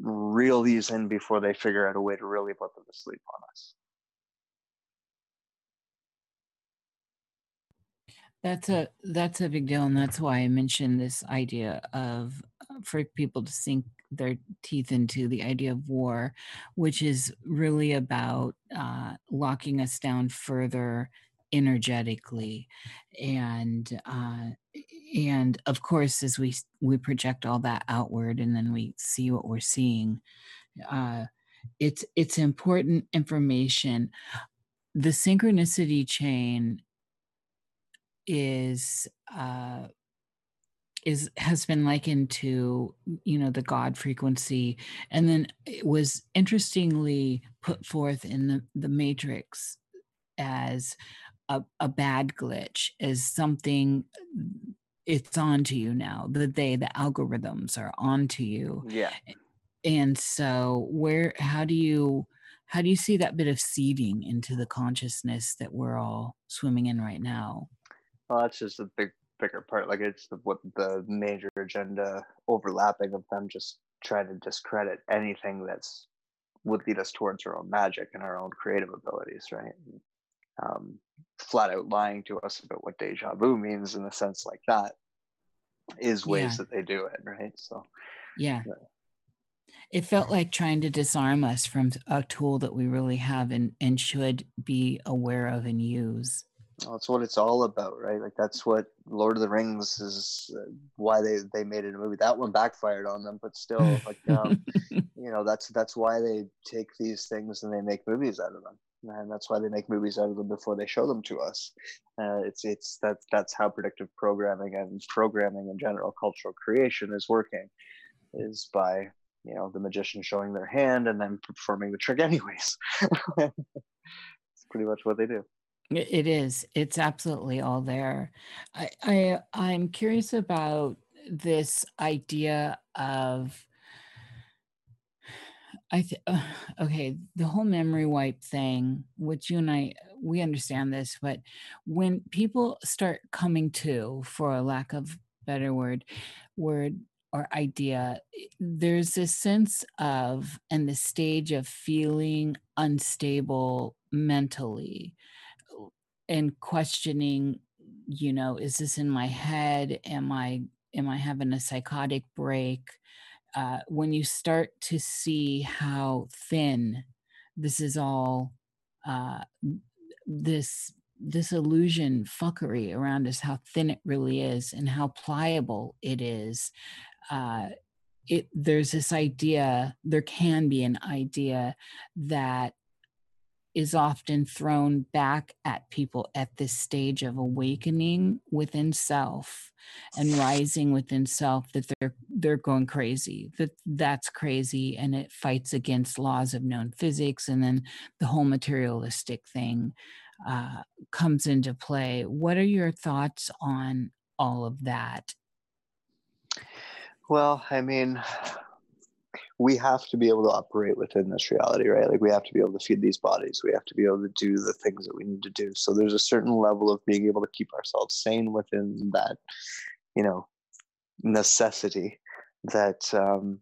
reel these in before they figure out a way to really put them to sleep on us.
That's a that's a big deal, and that's why I mentioned this idea of uh, for people to sink their teeth into the idea of war, which is really about uh, locking us down further energetically, and uh, and of course, as we we project all that outward, and then we see what we're seeing. Uh, it's it's important information. The synchronicity chain is uh is has been likened to you know the god frequency. And then it was interestingly put forth in the the matrix as a, a bad glitch as something it's on to you now. The they the algorithms are on to you.
Yeah.
And so where how do you how do you see that bit of seeding into the consciousness that we're all swimming in right now
well, that's just a big bigger part. Like it's the, what the major agenda overlapping of them just trying to discredit anything that's would lead us towards our own magic and our own creative abilities, right? And, um, flat out lying to us about what deja vu means in a sense like that is ways yeah. that they do it, right? So,
yeah. yeah. It felt like trying to disarm us from a tool that we really have and, and should be aware of and use.
That's what it's all about, right? Like that's what Lord of the Rings is. Uh, why they they made it a movie. That one backfired on them, but still, like um, you know, that's that's why they take these things and they make movies out of them. and that's why they make movies out of them before they show them to us. Uh, it's it's that that's how predictive programming and programming in general, cultural creation is working, is by you know the magician showing their hand and then performing the trick anyways. it's pretty much what they do.
It is. It's absolutely all there. I, I I'm curious about this idea of I uh, okay, the whole memory wipe thing, which you and I we understand this, but when people start coming to, for a lack of better word, word or idea, there's this sense of and the stage of feeling unstable mentally and questioning, you know, is this in my head? Am I am I having a psychotic break? uh, when you start to see how thin this is all uh, this this illusion fuckery around us how thin it really is and how pliable it is uh, it there's this idea there can be an idea that is often thrown back at people at this stage of awakening within self and rising within self that they're they're going crazy that that's crazy and it fights against laws of known physics and then the whole materialistic thing uh, comes into play. What are your thoughts on all of that?
Well i mean we have to be able to operate within this reality, right? Like we have to be able to feed these bodies. We have to be able to do the things that we need to do. So there's a certain level of being able to keep ourselves sane within that, you know, necessity that um,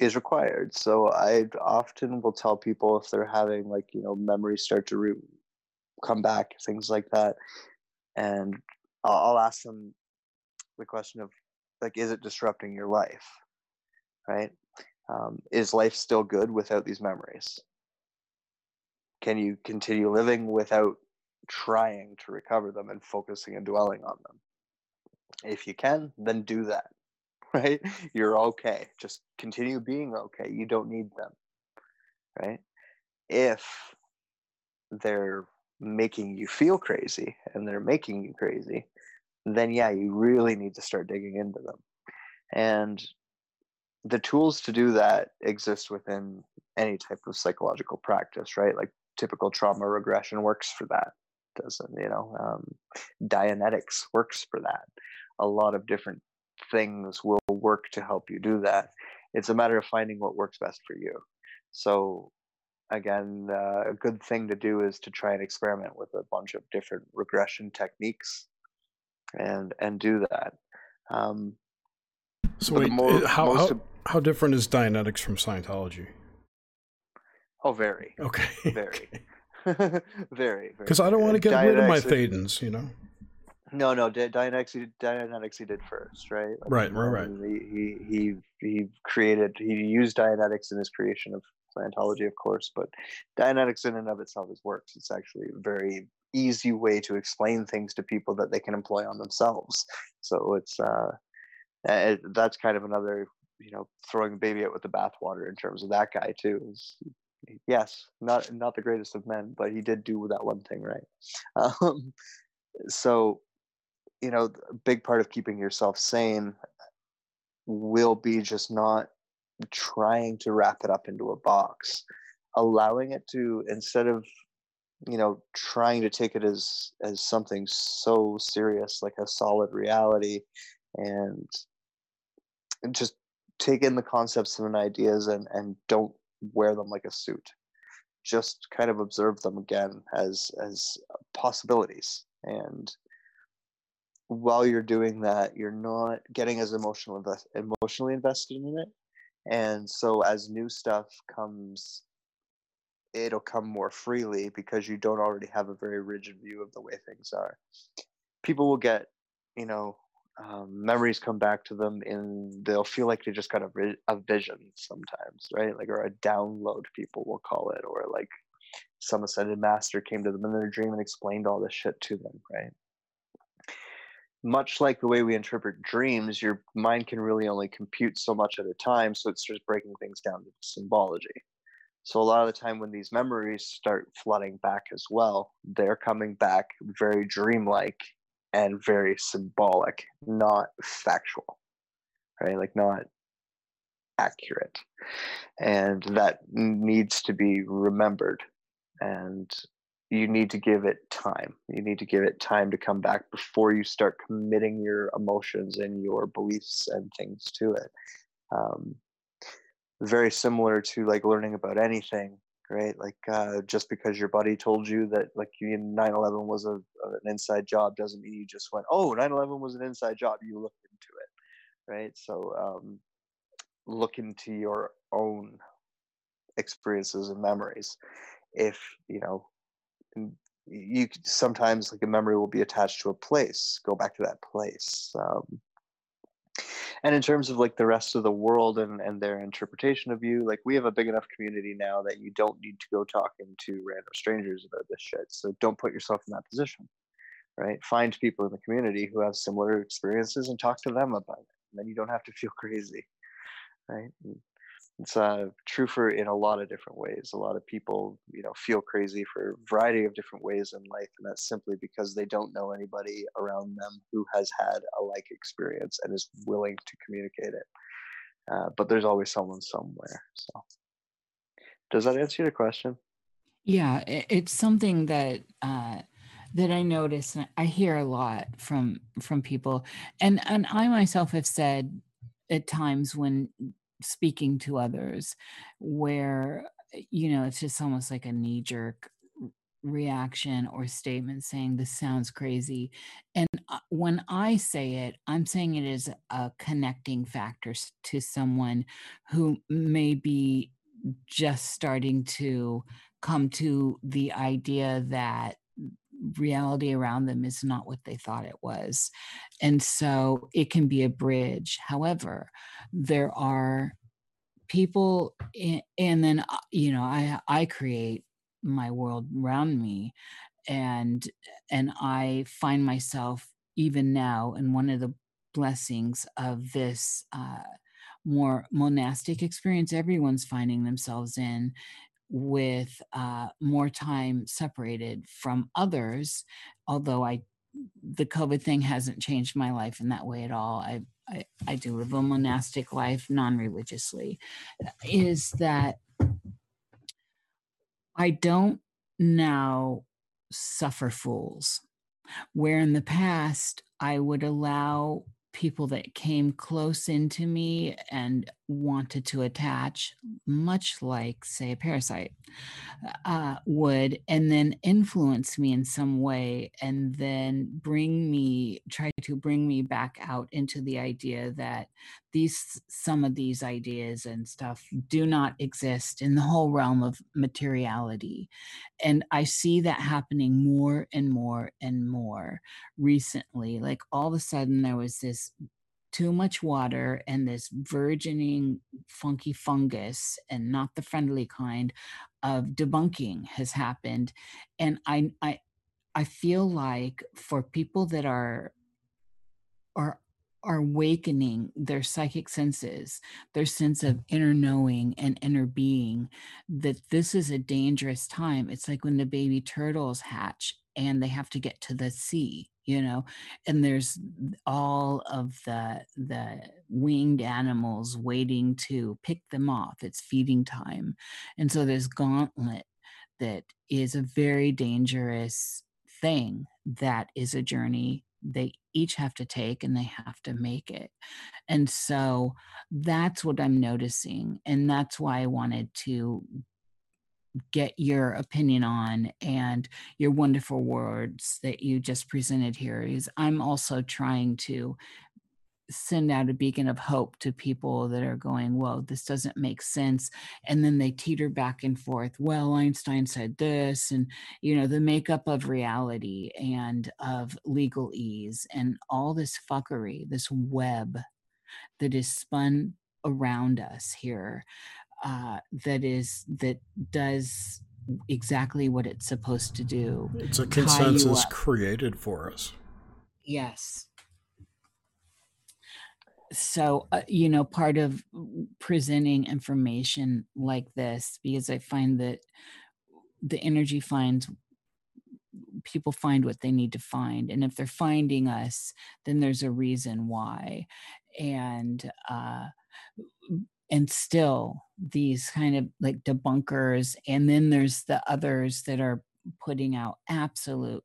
is required. So I often will tell people if they're having like, you know, memories start to re- come back, things like that. And I'll, I'll ask them the question of like, is it disrupting your life? Right? Um, is life still good without these memories? Can you continue living without trying to recover them and focusing and dwelling on them? If you can, then do that, right? You're okay. Just continue being okay. You don't need them, right? If they're making you feel crazy and they're making you crazy, then yeah, you really need to start digging into them. And the tools to do that exist within any type of psychological practice, right? Like typical trauma regression works for that. Doesn't you know? Um, Dianetics works for that. A lot of different things will work to help you do that. It's a matter of finding what works best for you. So, again, uh, a good thing to do is to try and experiment with a bunch of different regression techniques, and and do that. Um,
so wait, how, how, how different is Dianetics from Scientology?
Oh, very.
Okay.
Very. very. Very.
Because I don't want to get Dianetics rid of my Thetans, you know?
No, no. Dianetics, Dianetics he did first, right?
Like, right, right, right.
He, he, he, he created, he used Dianetics in his creation of Scientology, of course, but Dianetics in and of itself is works. It's actually a very easy way to explain things to people that they can employ on themselves. So it's, uh, it, that's kind of another you know throwing the baby out with the bathwater in terms of that guy too. Is, yes, not not the greatest of men, but he did do that one thing right. Um, so, you know, a big part of keeping yourself sane will be just not trying to wrap it up into a box, allowing it to instead of you know trying to take it as as something so serious like a solid reality and just take in the concepts and ideas and and don't wear them like a suit. Just kind of observe them again as as possibilities. And while you're doing that you're not getting as emotional invest, emotionally invested in it. And so as new stuff comes it'll come more freely because you don't already have a very rigid view of the way things are. People will get you know um, memories come back to them and they'll feel like they just got a, a vision sometimes right? Like or a download people will call it or like some ascended master came to them in their dream and explained all this shit to them right? Much like the way we interpret dreams your mind can really only compute so much at a time so it starts breaking things down to symbology. So a lot of the time when these memories start flooding back as well, they're coming back very dreamlike and very symbolic, not factual, right? Like not accurate. And that needs to be remembered. And you need to give it time. You need to give it time to come back before you start committing your emotions and your beliefs and things to it. Um, very similar to like learning about anything right? Like uh, just because your buddy told you that like you 9-11 was a, an inside job doesn't mean you just went oh 9-11 was an inside job you looked into it right? So um, look into your own experiences and memories. If you know you sometimes like a memory will be attached to a place go back to that place um, and in terms of like the rest of the world and, and their interpretation of you like we have a big enough community now that you don't need to go talking to random strangers about this shit. So don't put yourself in that position right? Find people in the community who have similar experiences and talk to them about it. And then you don't have to feel crazy right it's uh, true for in a lot of different ways. A lot of people, you know, feel crazy for a variety of different ways in life, and that's simply because they don't know anybody around them who has had a like experience and is willing to communicate it. Uh, but there's always someone somewhere. So, does that answer your question?
Yeah, it's something that uh, that I notice. And I hear a lot from from people, and and I myself have said at times when speaking to others where eh, you know it's just almost like a knee jerk reaction or statement saying this sounds crazy. And uh, when i say it i'm saying it is a connecting factor to someone who may be just starting to come to the idea that reality around them is not what they thought it was. And so it can be a bridge. However, there are people in, and then uh, you know I I create my world around me and and I find myself even now in one of the blessings of this uh, more monastic experience everyone's finding themselves in with uh, more time separated from others. Although I, the COVID thing hasn't changed my life in that way at all. I, I, I do live a monastic life non religiously, is that I don't now suffer fools. Where in the past, I would allow people that came close into me and wanted to attach, much like, say, a parasite uh, would, and then influence me in some way, and then bring me, try to bring me back out into the idea that these, some of these ideas and stuff do not exist in the whole realm of materiality. And I see that happening more and more and more recently. Like all of a sudden, there was this too much water and this burgeoning funky fungus and not the friendly kind of debunking has happened and i i i feel like for people that are are are awakening their psychic senses, their sense of mm. inner knowing and inner being, that this is a dangerous time. It's like when the baby turtles hatch and they have to get to the sea you know and there's all of the the winged animals waiting to pick them off. It's feeding time. And so there's gauntlet that is a very dangerous thing that is a journey they each have to take and they have to make it. And so that's what I'm noticing. And that's why I wanted to get your opinion on and your wonderful words that you just presented here is i'm also trying to send out a beacon of hope to people that are going whoa this doesn't make sense and then they teeter back and forth well einstein said this and you know the makeup of reality and of legalese and all this fuckery this web that is spun around us here uh, that is that does exactly what it's supposed to do.
It's a consensus created for us.
Yes. So uh, you know part of presenting information like this because i find that the energy finds people find what they need to find and if they're finding us then there's a reason why. And uh and still these kind of like debunkers and then there's the others that are putting out absolute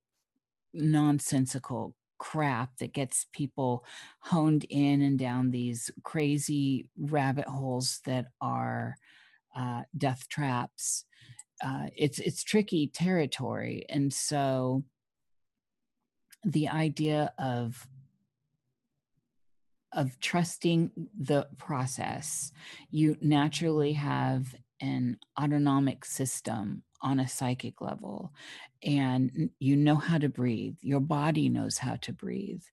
nonsensical crap that gets people honed in and down these crazy rabbit holes that are uh, death traps. Uh, it's it's tricky territory, and so the idea of of trusting the process, you naturally have an autonomic system on a psychic level and you know how to breathe your body knows how to breathe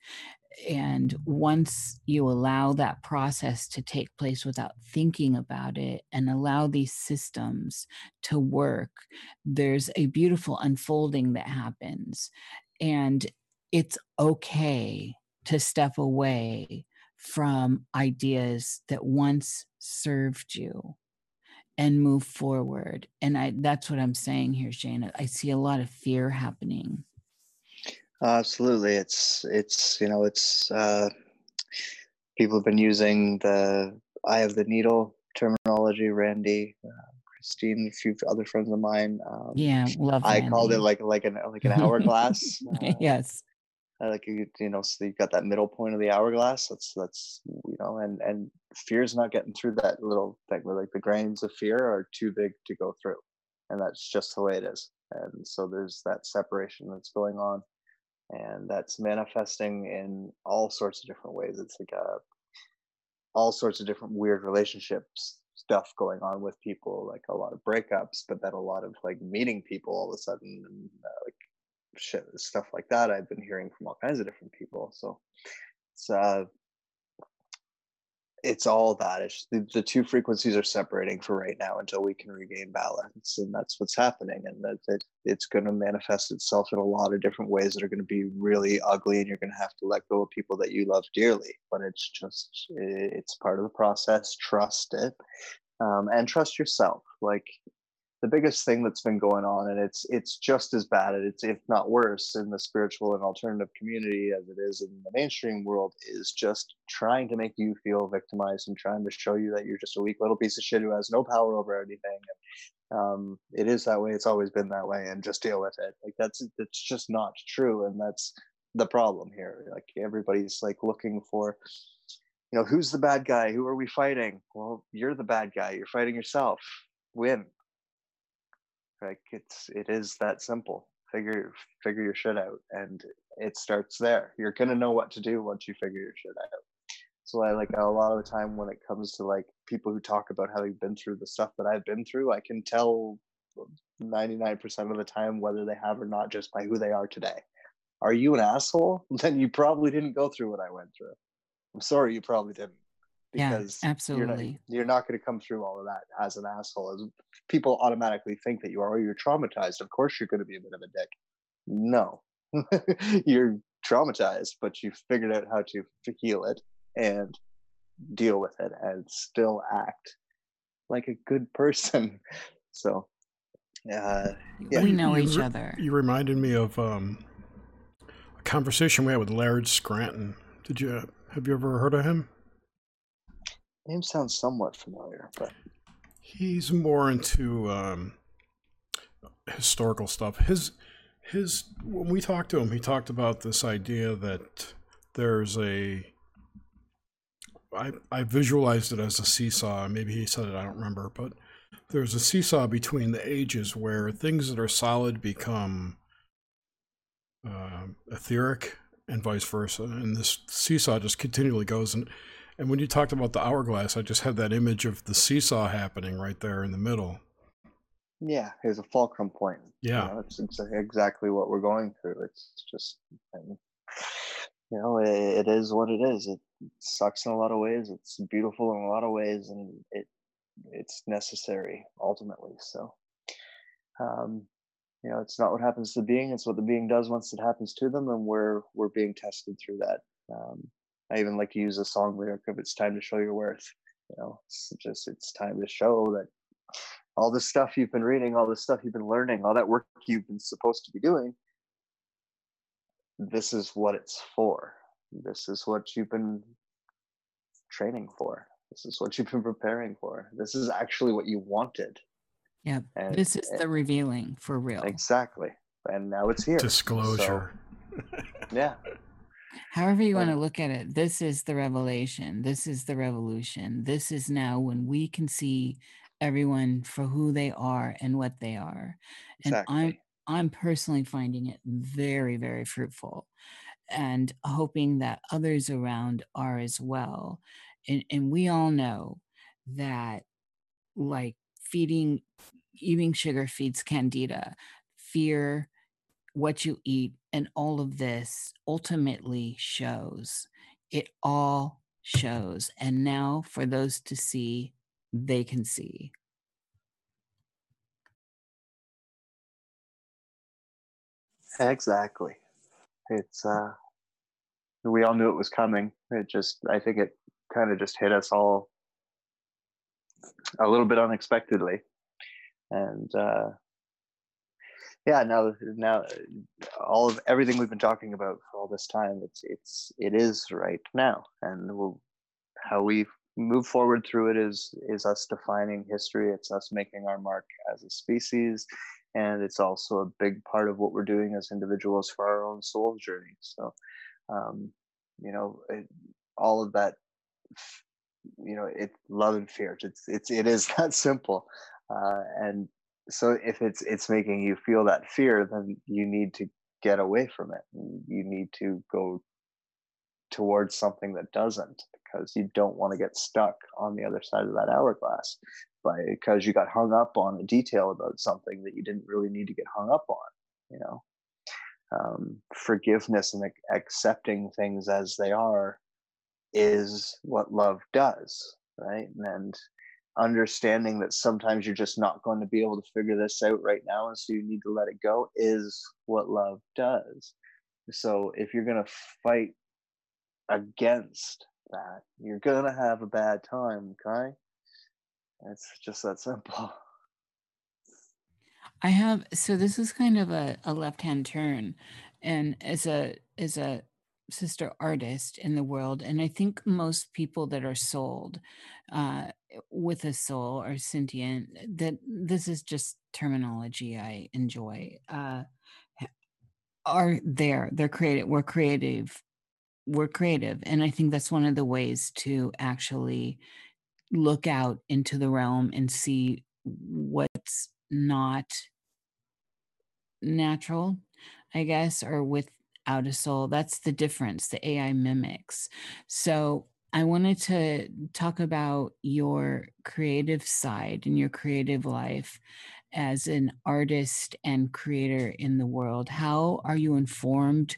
and once you allow that process to take place without thinking about it and allow these systems to work there's a beautiful unfolding that happens and it's okay to step away from ideas that once served you and move forward. And I that's what I'm saying here, Shane. I see a lot of fear happening.
Absolutely. It's it's you know, it's uh people have been using the eye of the needle terminology, Randy, uh, Christine, a few other friends of mine.
Um, yeah, love.
I Randy. called it like like an like an hourglass.
Uh, yes
like you, you know so you've got that middle point of the hourglass. That's that's you know and and fear's not getting through that little thing where like the grains of fear are too big to go through and that's just the way it is. And so there's that separation that's going on and that's manifesting in all sorts of different ways. It's like a, uh, all sorts of different weird relationships stuff going on with people like a lot of breakups but then a lot of like meeting people all of a sudden and uh, like shit, stuff like that I've been hearing from all kinds of different people. So it's uh, it's all that. It's the, the two frequencies are separating for right now until we can regain balance, and that's what's happening. And that, that it's going to manifest itself in a lot of different ways that are going to be really ugly, and you're going to have to let go of people that you love dearly. But it's just it's part of the process. Trust it, um, and trust yourself. Like the biggest thing that's been going on and it's it's just as bad and it's if not worse in the spiritual and alternative community as it is in the mainstream world is just trying to make you feel victimized and trying to show you that you're just a weak little piece of shit who has no power over anything and, um, it is that way it's always been that way and just deal with it. Like that's it's just not true and that's the problem here. Like everybody's like looking for you know who's the bad guy? Who are we fighting? Well you're the bad guy you're fighting yourself. Win like it's it is that simple. Figure figure your shit out, and it starts there. You're gonna know what to do once you figure your shit out. So I like a lot of the time when it comes to like people who talk about how they've been through the stuff that I've been through, I can tell 99% of the time whether they have or not just by who they are today. Are you an asshole? Then you probably didn't go through what I went through. I'm sorry you probably didn't
because yeah, absolutely.
you're not, not going to come through all of that as an asshole. As people automatically think that you are or you're traumatized. Of course you're going to be a bit of a dick. No. You're traumatized but you figured out how to heal it and deal with it and still act like a good person. So uh,
yeah. we know
you,
each other.
you reminded me of um, a conversation we had with Laird Scranton. Did you have you ever heard of him
Name sounds somewhat familiar, but
he's more into um, historical stuff. His his when we talked to him, he talked about this idea that there's a I I visualized it as a seesaw. Maybe he said it, I don't remember, but there's a seesaw between the ages where things that are solid become uh, etheric and vice versa, and this seesaw just continually goes and and when you talked about the hourglass, I just had that image of the seesaw happening right there in the middle.
Yeah, here's a fulcrum point.
Yeah,
you know, it's, it's, exactly what we're going through. It's just, you know, it, it is what it is. It sucks in a lot of ways. It's beautiful in a lot of ways, and it it's necessary ultimately. So, um, you know, it's not what happens to the being; it's what the being does once it happens to them, and we're we're being tested through that. Um, I even like to use a song lyric of "It's time to show your worth." You know, it's just it's time to show that all the stuff you've been reading, all the stuff you've been learning, all that work you've been supposed to be doing, this is what it's for. This is what you've been training for. This is what you've been preparing for. This is actually what you wanted.
Yeah. And, this is the revealing for real.
Exactly. And now it's here.
Disclosure.
So, yeah.
However, you want to look at it, this is the revelation. This is the revolution. This is now when we can see everyone for who they are and what they are. Exactly. And I'm I'm personally finding it very, very fruitful and hoping that others around are as well. And, and we all know that, like feeding, eating sugar feeds candida, fear, what you eat, and all of this ultimately shows. It all shows. And now for those to see, they can see.
Exactly. It's uh we all knew it was coming. It just I think it kind of just hit us all a little bit unexpectedly. And uh yeah, now now all of everything we've been talking about for all this time, it's it's it is right now. And we'll, how we move forward through it is is us defining history, it's us making our mark as a species and it's also a big part of what we're doing as individuals for our own soul journey so um, you know it, all of that you know it love and fear it's it's it is that simple uh, and so if it's it's making you feel that fear then you need to get away from it. You need to go towards something that doesn't because you don't want to get stuck on the other side of that hourglass by because you got hung up on a detail about something that you didn't really need to get hung up on you know? Um, forgiveness and accepting things as they are is what love does right? And understanding that sometimes you're just not going to be able to figure this out right now and so you need to let it go is what love does so if you're going to fight against that you're going to have a bad time okay it's just that simple.
I have so this is kind of a, a left hand turn, and as a as a sister artist in the world, and I think most people that are sold uh, with a soul or sentient that this is just terminology I enjoy. Uh, are there? They're creative. We're creative. We're creative, and I think that's one of the ways to actually look out into the realm and see what's not natural, I guess, or without a soul. That's the difference the AI mimics. So I wanted to talk about your creative side and your creative life as an artist and creator in the world. How are you informed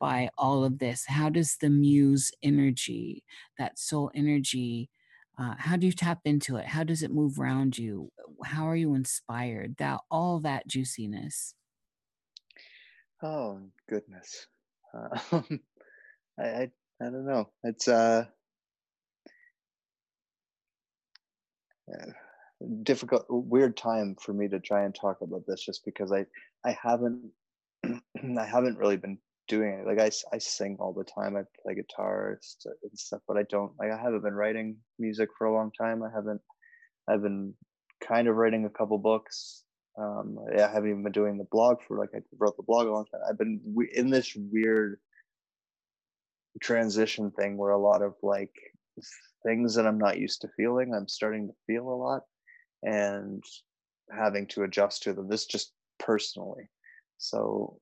by all of this? How does the muse energy, that soul energy, uh, how do you tap into it how does it move around you how are you inspired that all that juiciness
oh goodness uh, I, I i don't know it's uh, difficult weird time for me to try and talk about this just because i i haven't i haven't really been doing it. Like I, I sing all the time. I play guitar and stuff, but I don't like. I haven't been writing music for a long time. I haven't. I've been kind of writing a couple books. Um, I haven't even been doing the blog for like I wrote the blog a long time. I've been in this weird transition thing where a lot of like things that I'm not used to feeling, I'm starting to feel a lot, and having to adjust to them. This just personally. So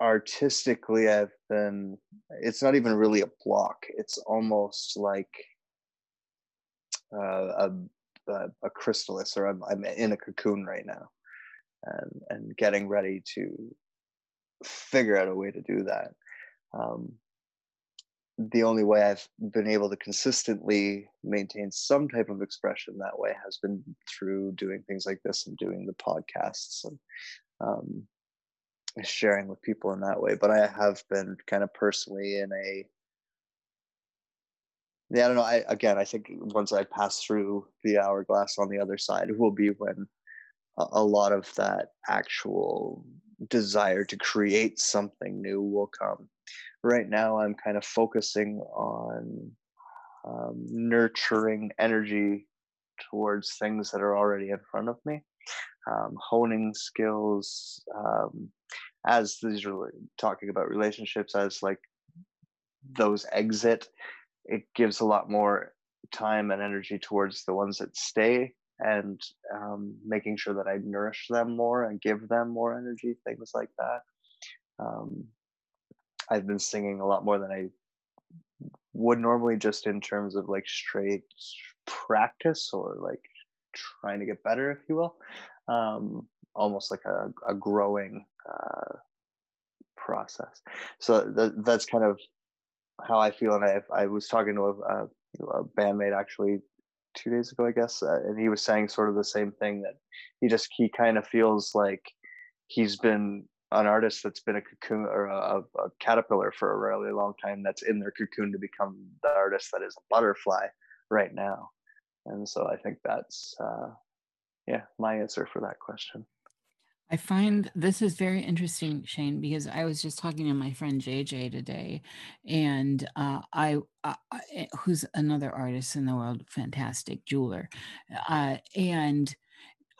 artistically i've been it's not even really a block it's almost like uh, a, a, a chrysalis or I'm, I'm in a cocoon right now and and getting ready to figure out a way to do that um, the only way i've been able to consistently maintain some type of expression that way has been through doing things like this and doing the podcasts and um, sharing with people in that way. But I have been kind of personally in a yeah, I don't know. I again, I think once I pass through the hourglass on the other side will be when a, a lot of that actual desire to create something new will come. Right now, I'm kind of focusing on um, nurturing energy towards things that are already in front of me, um, honing skills. Um, as these are talking about relationships, as like those exit, it gives a lot more time and energy towards the ones that stay and um, making sure that I nourish them more and give them more energy, things like that. Um, I've been singing a lot more than I would normally, just in terms of like straight practice or like trying to get better, if you will. Um, almost like a, a growing uh, process. So th- that's kind of how I feel. And I, I was talking to a, a bandmate actually two days ago, I guess, uh, and he was saying sort of the same thing that he just he kind of feels like he's been an artist that's been a cocoon or a, a, caterpillar for a really long time that's in their cocoon to become the artist that is a butterfly right now and so i think that's uh, yeah my answer for that question
I find this is very interesting, Shane, because I was just talking to my friend JJ today, and uh, I, uh, eh, who's another artist in the world, fantastic jeweler, uh, and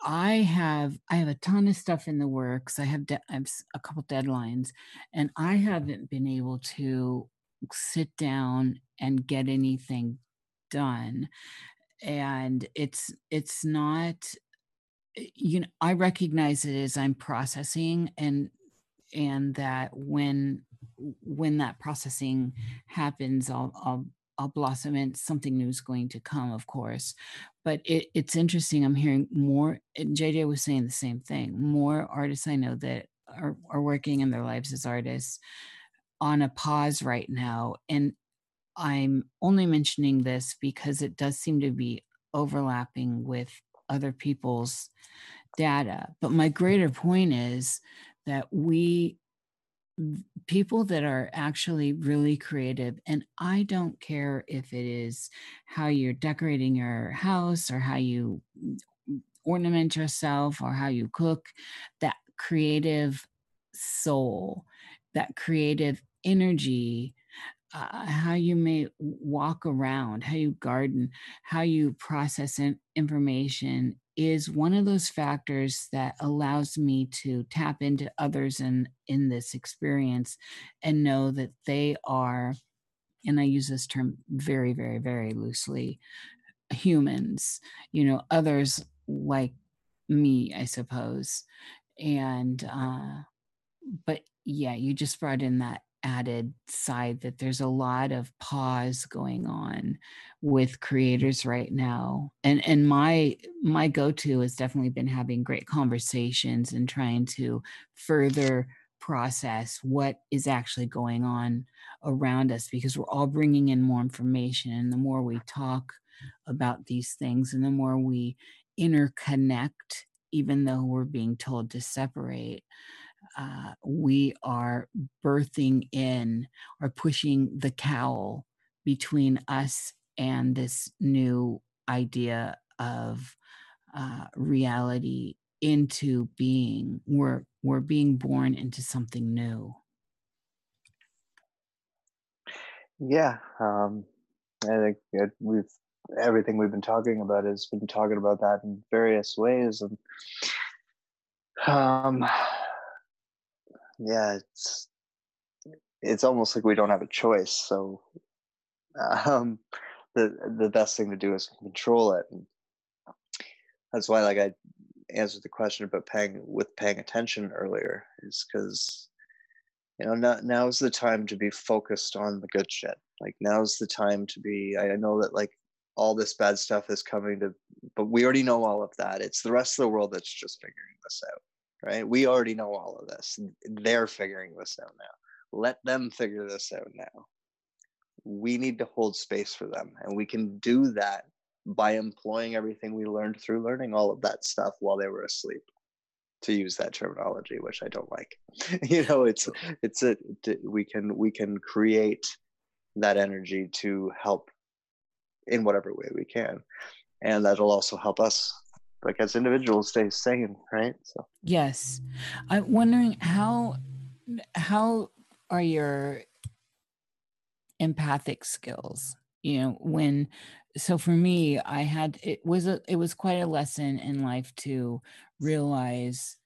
I have I have a ton of stuff in the works. I have, de- I have a couple deadlines, and I haven't been able to sit down and get anything done and it's it's not you know i recognize it as i'm processing and and that when when that processing happens i'll i'll I'll blossom and something new is going to come, of course. But it, it's interesting. I'm hearing more. JJ was saying the same thing. More artists I know that are, are working in their lives as artists on a pause right now. And I'm only mentioning this because it does seem to be overlapping with other people's data. But my greater point is that we, people that are actually really creative, and I don't care if it is how you're decorating your house or how you ornament yourself or how you cook, that creative soul, that creative energy uh, how you may walk around, how you garden, how you process in information is one of those factors that allows me to tap into others in in this experience and know that they are and I use this term very very very loosely humans, you know, others like me, I suppose. And uh but yeah, you just brought in that added side that there's a lot of pause going on with creators right now. And and my my go-to has definitely been having great conversations and trying to further process what is actually going on around us because we're all bringing in more information and the more we talk about these things and the more we interconnect even though we're being told to separate uh, we are birthing in or pushing the cowl between us and this new idea of uh, reality into being. We're we're being born into something new.
Yeah, um, I think we've everything we've been talking about has been talking about that in various ways, and um, yeah, it's it's almost like we don't have a choice. So um, the the best thing to do is control it. And that's why, like I answered the question about paying with paying attention earlier, is because you know now now's the time to be focused on the good shit. Like now's the time to be. I know that like all this bad stuff is coming to, but we already know all of that. It's the rest of the world that's just figuring this out right? We already know all of this. They're figuring this out now. Let them figure this out now. We need to hold space for them. And we can do that by employing everything we learned through learning all of that stuff while they were asleep to use that terminology which i don't like you know it's it's a we can we can create that energy to help in whatever way we can and that'll also help us like as individuals stay sane right? So.
Yes. I'm wondering how how are your empathic skills you know when so for me i had it was a it was quite a lesson in life to realize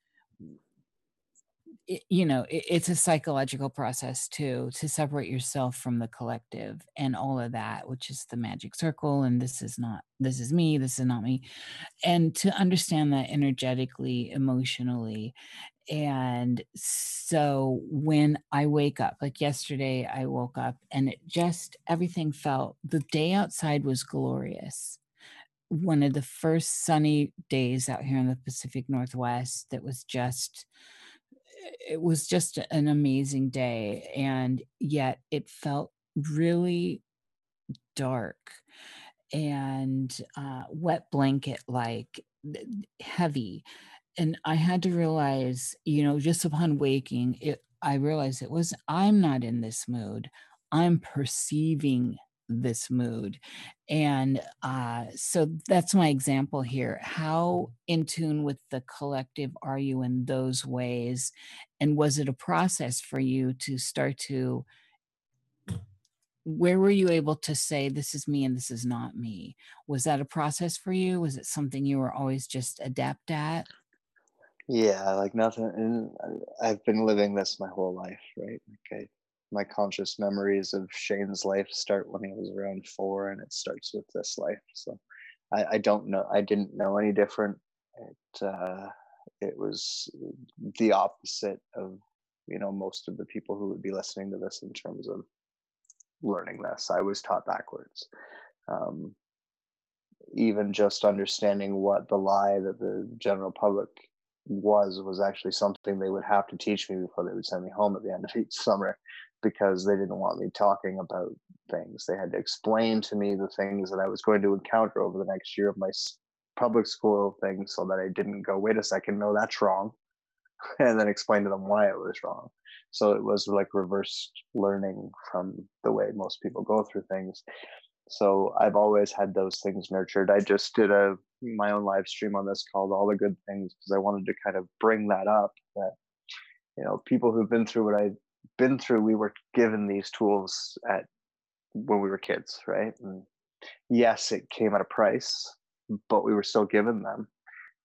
it, you know it, it's a psychological process too to separate yourself from the collective and all of that which is the magic circle and this is not this is me this is not me and to understand that energetically emotionally and so when i wake up like yesterday i woke up and it just everything felt the day outside was glorious. One of the first sunny days out here in the pacific northwest that was just it was just an amazing day and yet it felt really dark and uh, wet blanket like heavy and i had to realize you know just upon waking it i realized it was i'm not in this mood. I'm perceiving this mood. And uh, so that's my example here. How in tune with the collective are you in those ways? And was it a process for you to start to? Where were you able to say, this is me and this is not me? Was that a process for you? Was it something you were always just adept at?
Yeah, like nothing. And I've been living this my whole life, right? Like my conscious memories of Shane's life start when he was around four, and it starts with this life. So I, I don't know. I didn't know any different. It uh, it was the opposite of you know most of the people who would be listening to this in terms of learning this. I was taught backwards. Um, even just understanding what the lie that the general public was was actually something they would have to teach me before they would send me home at the end of each summer because they didn't want me talking about things. They had to explain to me the things that I was going to encounter over the next year of my public school thing so that I didn't go, wait a second, no, that's wrong. And then explain to them why it was wrong. So it was like reverse learning from the way most people go through things. So I've always had those things nurtured. I just did a my own live stream on this called All the Good Things because I wanted to kind of bring that up that you know people who've been through what I been through, we were given these tools at when we were kids, right? And yes, it came at a price, but we were still given them.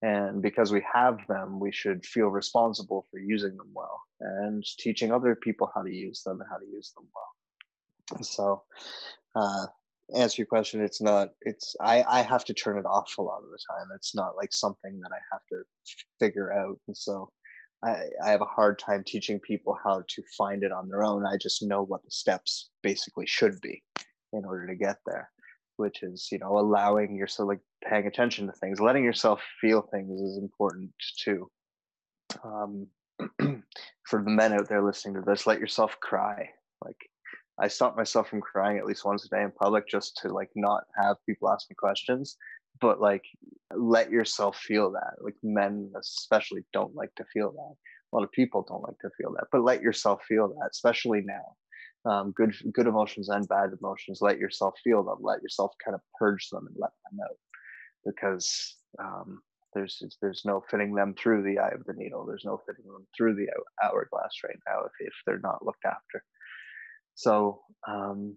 And because we have them, we should feel responsible for using them well and teaching other people how to use them and how to use them well. So, uh, answer your question, it's not. It's I I have to turn it off a lot of the time. It's not like something that I have to figure out. And so, I, I have a hard time teaching people how to find it on their own. I just know what the steps basically should be in order to get there, which is, you know, allowing yourself, like paying attention to things, letting yourself feel things is important too. Um, for the men out there listening to this, let yourself cry. Like I stop myself from crying at least once a day in public just to like not have people ask me questions but like let yourself feel that like men especially don't like to feel that. A lot of people don't like to feel that but let yourself feel that especially now. Um, good good emotions and bad emotions let yourself feel them let yourself kind of purge them and let them out. Because um, there's there's no fitting them through the eye of the needle there's no fitting them through the hourglass right now if, if they're not looked after. So um,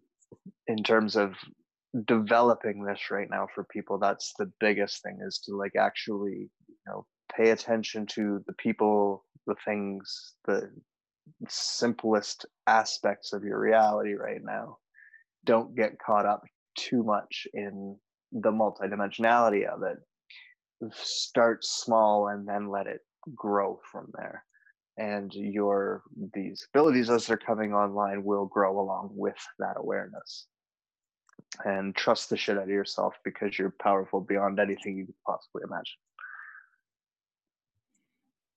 in terms of developing this right now for people that's the biggest thing is to like actually you know pay attention to the people the things the simplest aspects of your reality right now. Don't get caught up too much in the multidimensionality of it. Start small and then let it grow from there. And your these abilities as they're coming online will grow along with that awareness and trust the shit out of yourself because you're powerful beyond anything you could possibly imagine.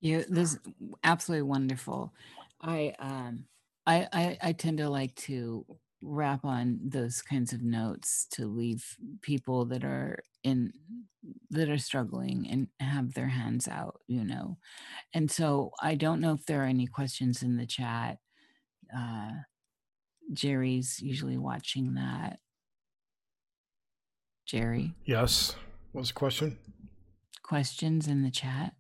Yeah, this is absolutely wonderful. I um I, I I tend to like to wrap on those kinds of notes to leave people that are in that are struggling and have their hands out, you know. And so I don't know if there are any questions in the chat. Uh Jerry's usually watching that. Jerry.
Yes. What was the question?
Questions in the chat.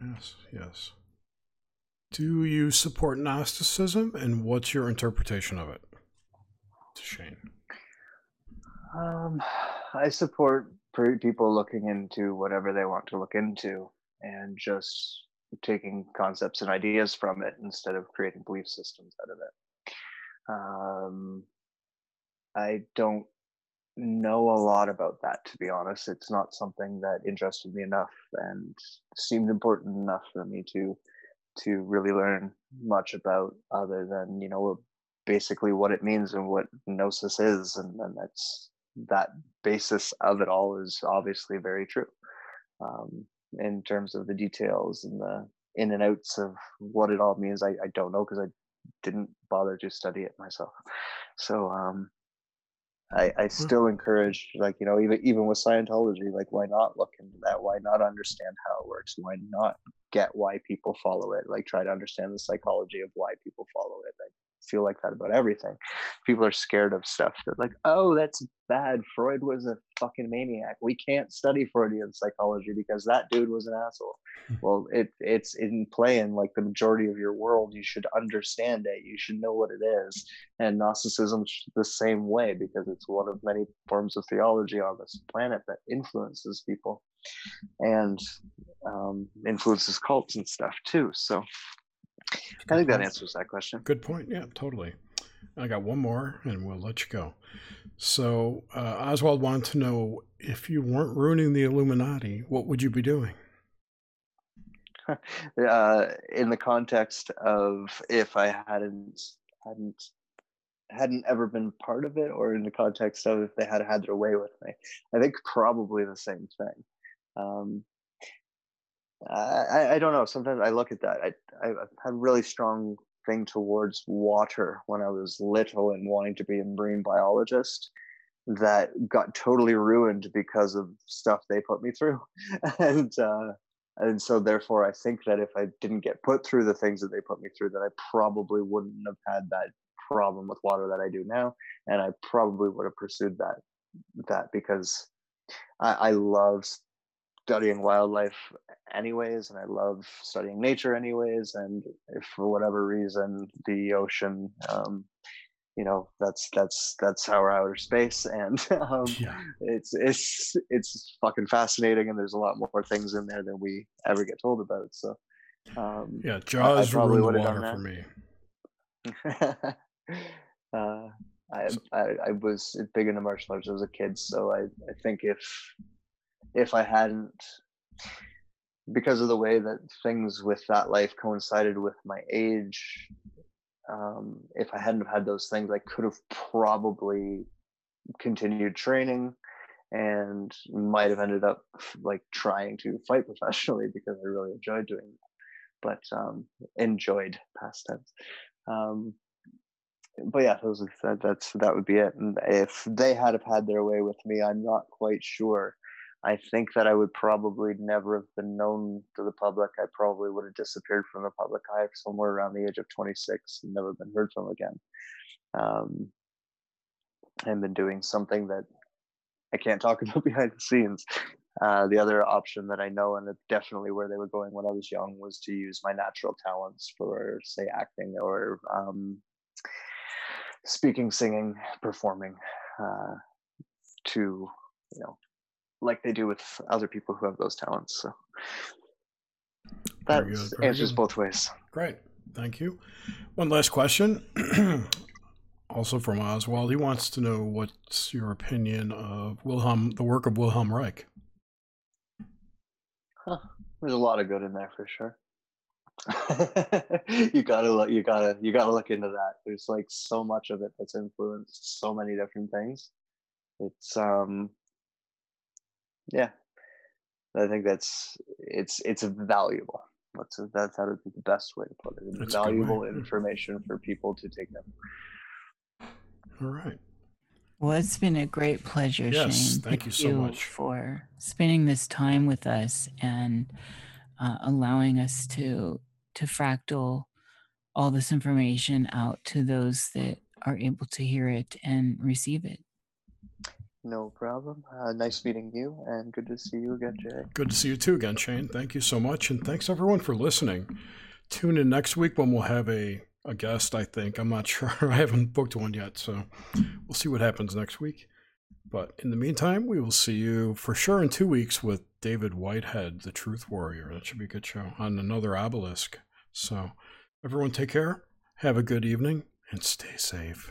Yes, yes. Do you support Gnosticism and what's your interpretation of it? Shane.
Um, I support people looking into whatever they want to look into and just taking concepts and ideas from it instead of creating belief systems out of it. Um, I don't know a lot about that, to be honest. It's not something that interested me enough and seemed important enough for me to to really learn much about, other than you know basically what it means and what gnosis is, and, and that's that basis of it all is obviously very true. Um, in terms of the details and the in and outs of what it all means, I, I don't know because I didn't bother to study it myself. So um, I, I hmm. still encourage, like you know, even even with Scientology, like why not look into that? Why not understand how it works? Why not get why people follow it? Like try to understand the psychology of why people follow it. Like feel like that about everything. People are scared of stuff. They're like, oh, that's bad. Freud was a fucking maniac. We can't study Freudian psychology because that dude was an asshole. Hmm. well, it it's in play in like the majority of your world. You should understand it. You should know what it is. And Gnosticism the same way because it's one of many forms of theology on this planet that influences people and um, influences cults and stuff too. So I think that answers that question.
Good point. Yeah, totally. I got one more and we'll let you go. So, uh, Oswald wanted to know if you weren't ruining the Illuminati, what would you be doing?
uh, in the context of if I hadn't hadn't hadn't ever been part of it, or in the context of if they had had their way with me, I think probably the same thing. Um, I, I don't know. Sometimes I look at that. I, I had a really strong thing towards water when I was little and wanting to be a marine biologist that got totally ruined because of stuff they put me through. and uh, and so therefore I think that if I didn't get put through the things that they put me through, that I probably wouldn't have had that problem with water that I do now. And I probably would have pursued that that because I, I love studying wildlife anyways and i love studying nature anyways and if for whatever reason the ocean um, you know that's that's that's our outer space and um, yeah. it's it's it's fucking fascinating and there's a lot more things in there than we ever get told about so
um, yeah jaws ruined the water for me
uh, I, I, I was big into martial arts as a kid so I, I think if if I hadn't, because of the way that things with that life coincided with my age, um, if I hadn't have had those things, I could have probably continued training and might have ended up like trying to fight professionally because I really enjoyed doing that. But um, enjoyed past tense. Um, but yeah, those that, that's that would be it. And if they had have had their way with me, I'm not quite sure I think that I would probably never have been known to the public. I probably would have disappeared from the public eye somewhere around the age of 26 and never been heard from again. Um, and been doing something that I can't talk about behind the scenes. Uh, the other option that I know, and definitely where they were going when I was young, was to use my natural talents for, say, acting or um, speaking, singing, performing, uh, to you know like they do with other people who have those talents. So that answers good. both ways.
Great. Thank you. One last question. also from Oswald. He wants to know what's your opinion of Wilhelm, the work of Wilhelm Reich.
Huh. There's a lot of good in there for sure. you gotta look. You gotta. You gotta look into that. There's like so much of it that's influenced so many different things. It's um yeah. I think that's it's it's valuable. That's a, that's how to be the best way to put it. It's valuable information for people to take them
all right.
Well it's been a great pleasure
yes,
shane.
thank, thank you so much.
for spending this time with us and uh, allowing us to to fractal all this information out to those that are able to hear it and receive it
No problem. Uh, nice meeting you, and good to see you again, Jay.
Good to see you too again, Shane. Thank you so much, and thanks everyone for listening. Tune in next week when we'll have a a guest. I think I'm not sure. I haven't booked one yet, so we'll see what happens next week. But in the meantime, we will see you for sure in two weeks with David Whitehead, the Truth Warrior. That should be a good show on another obelisk. So, everyone, take care. Have a good evening and stay safe.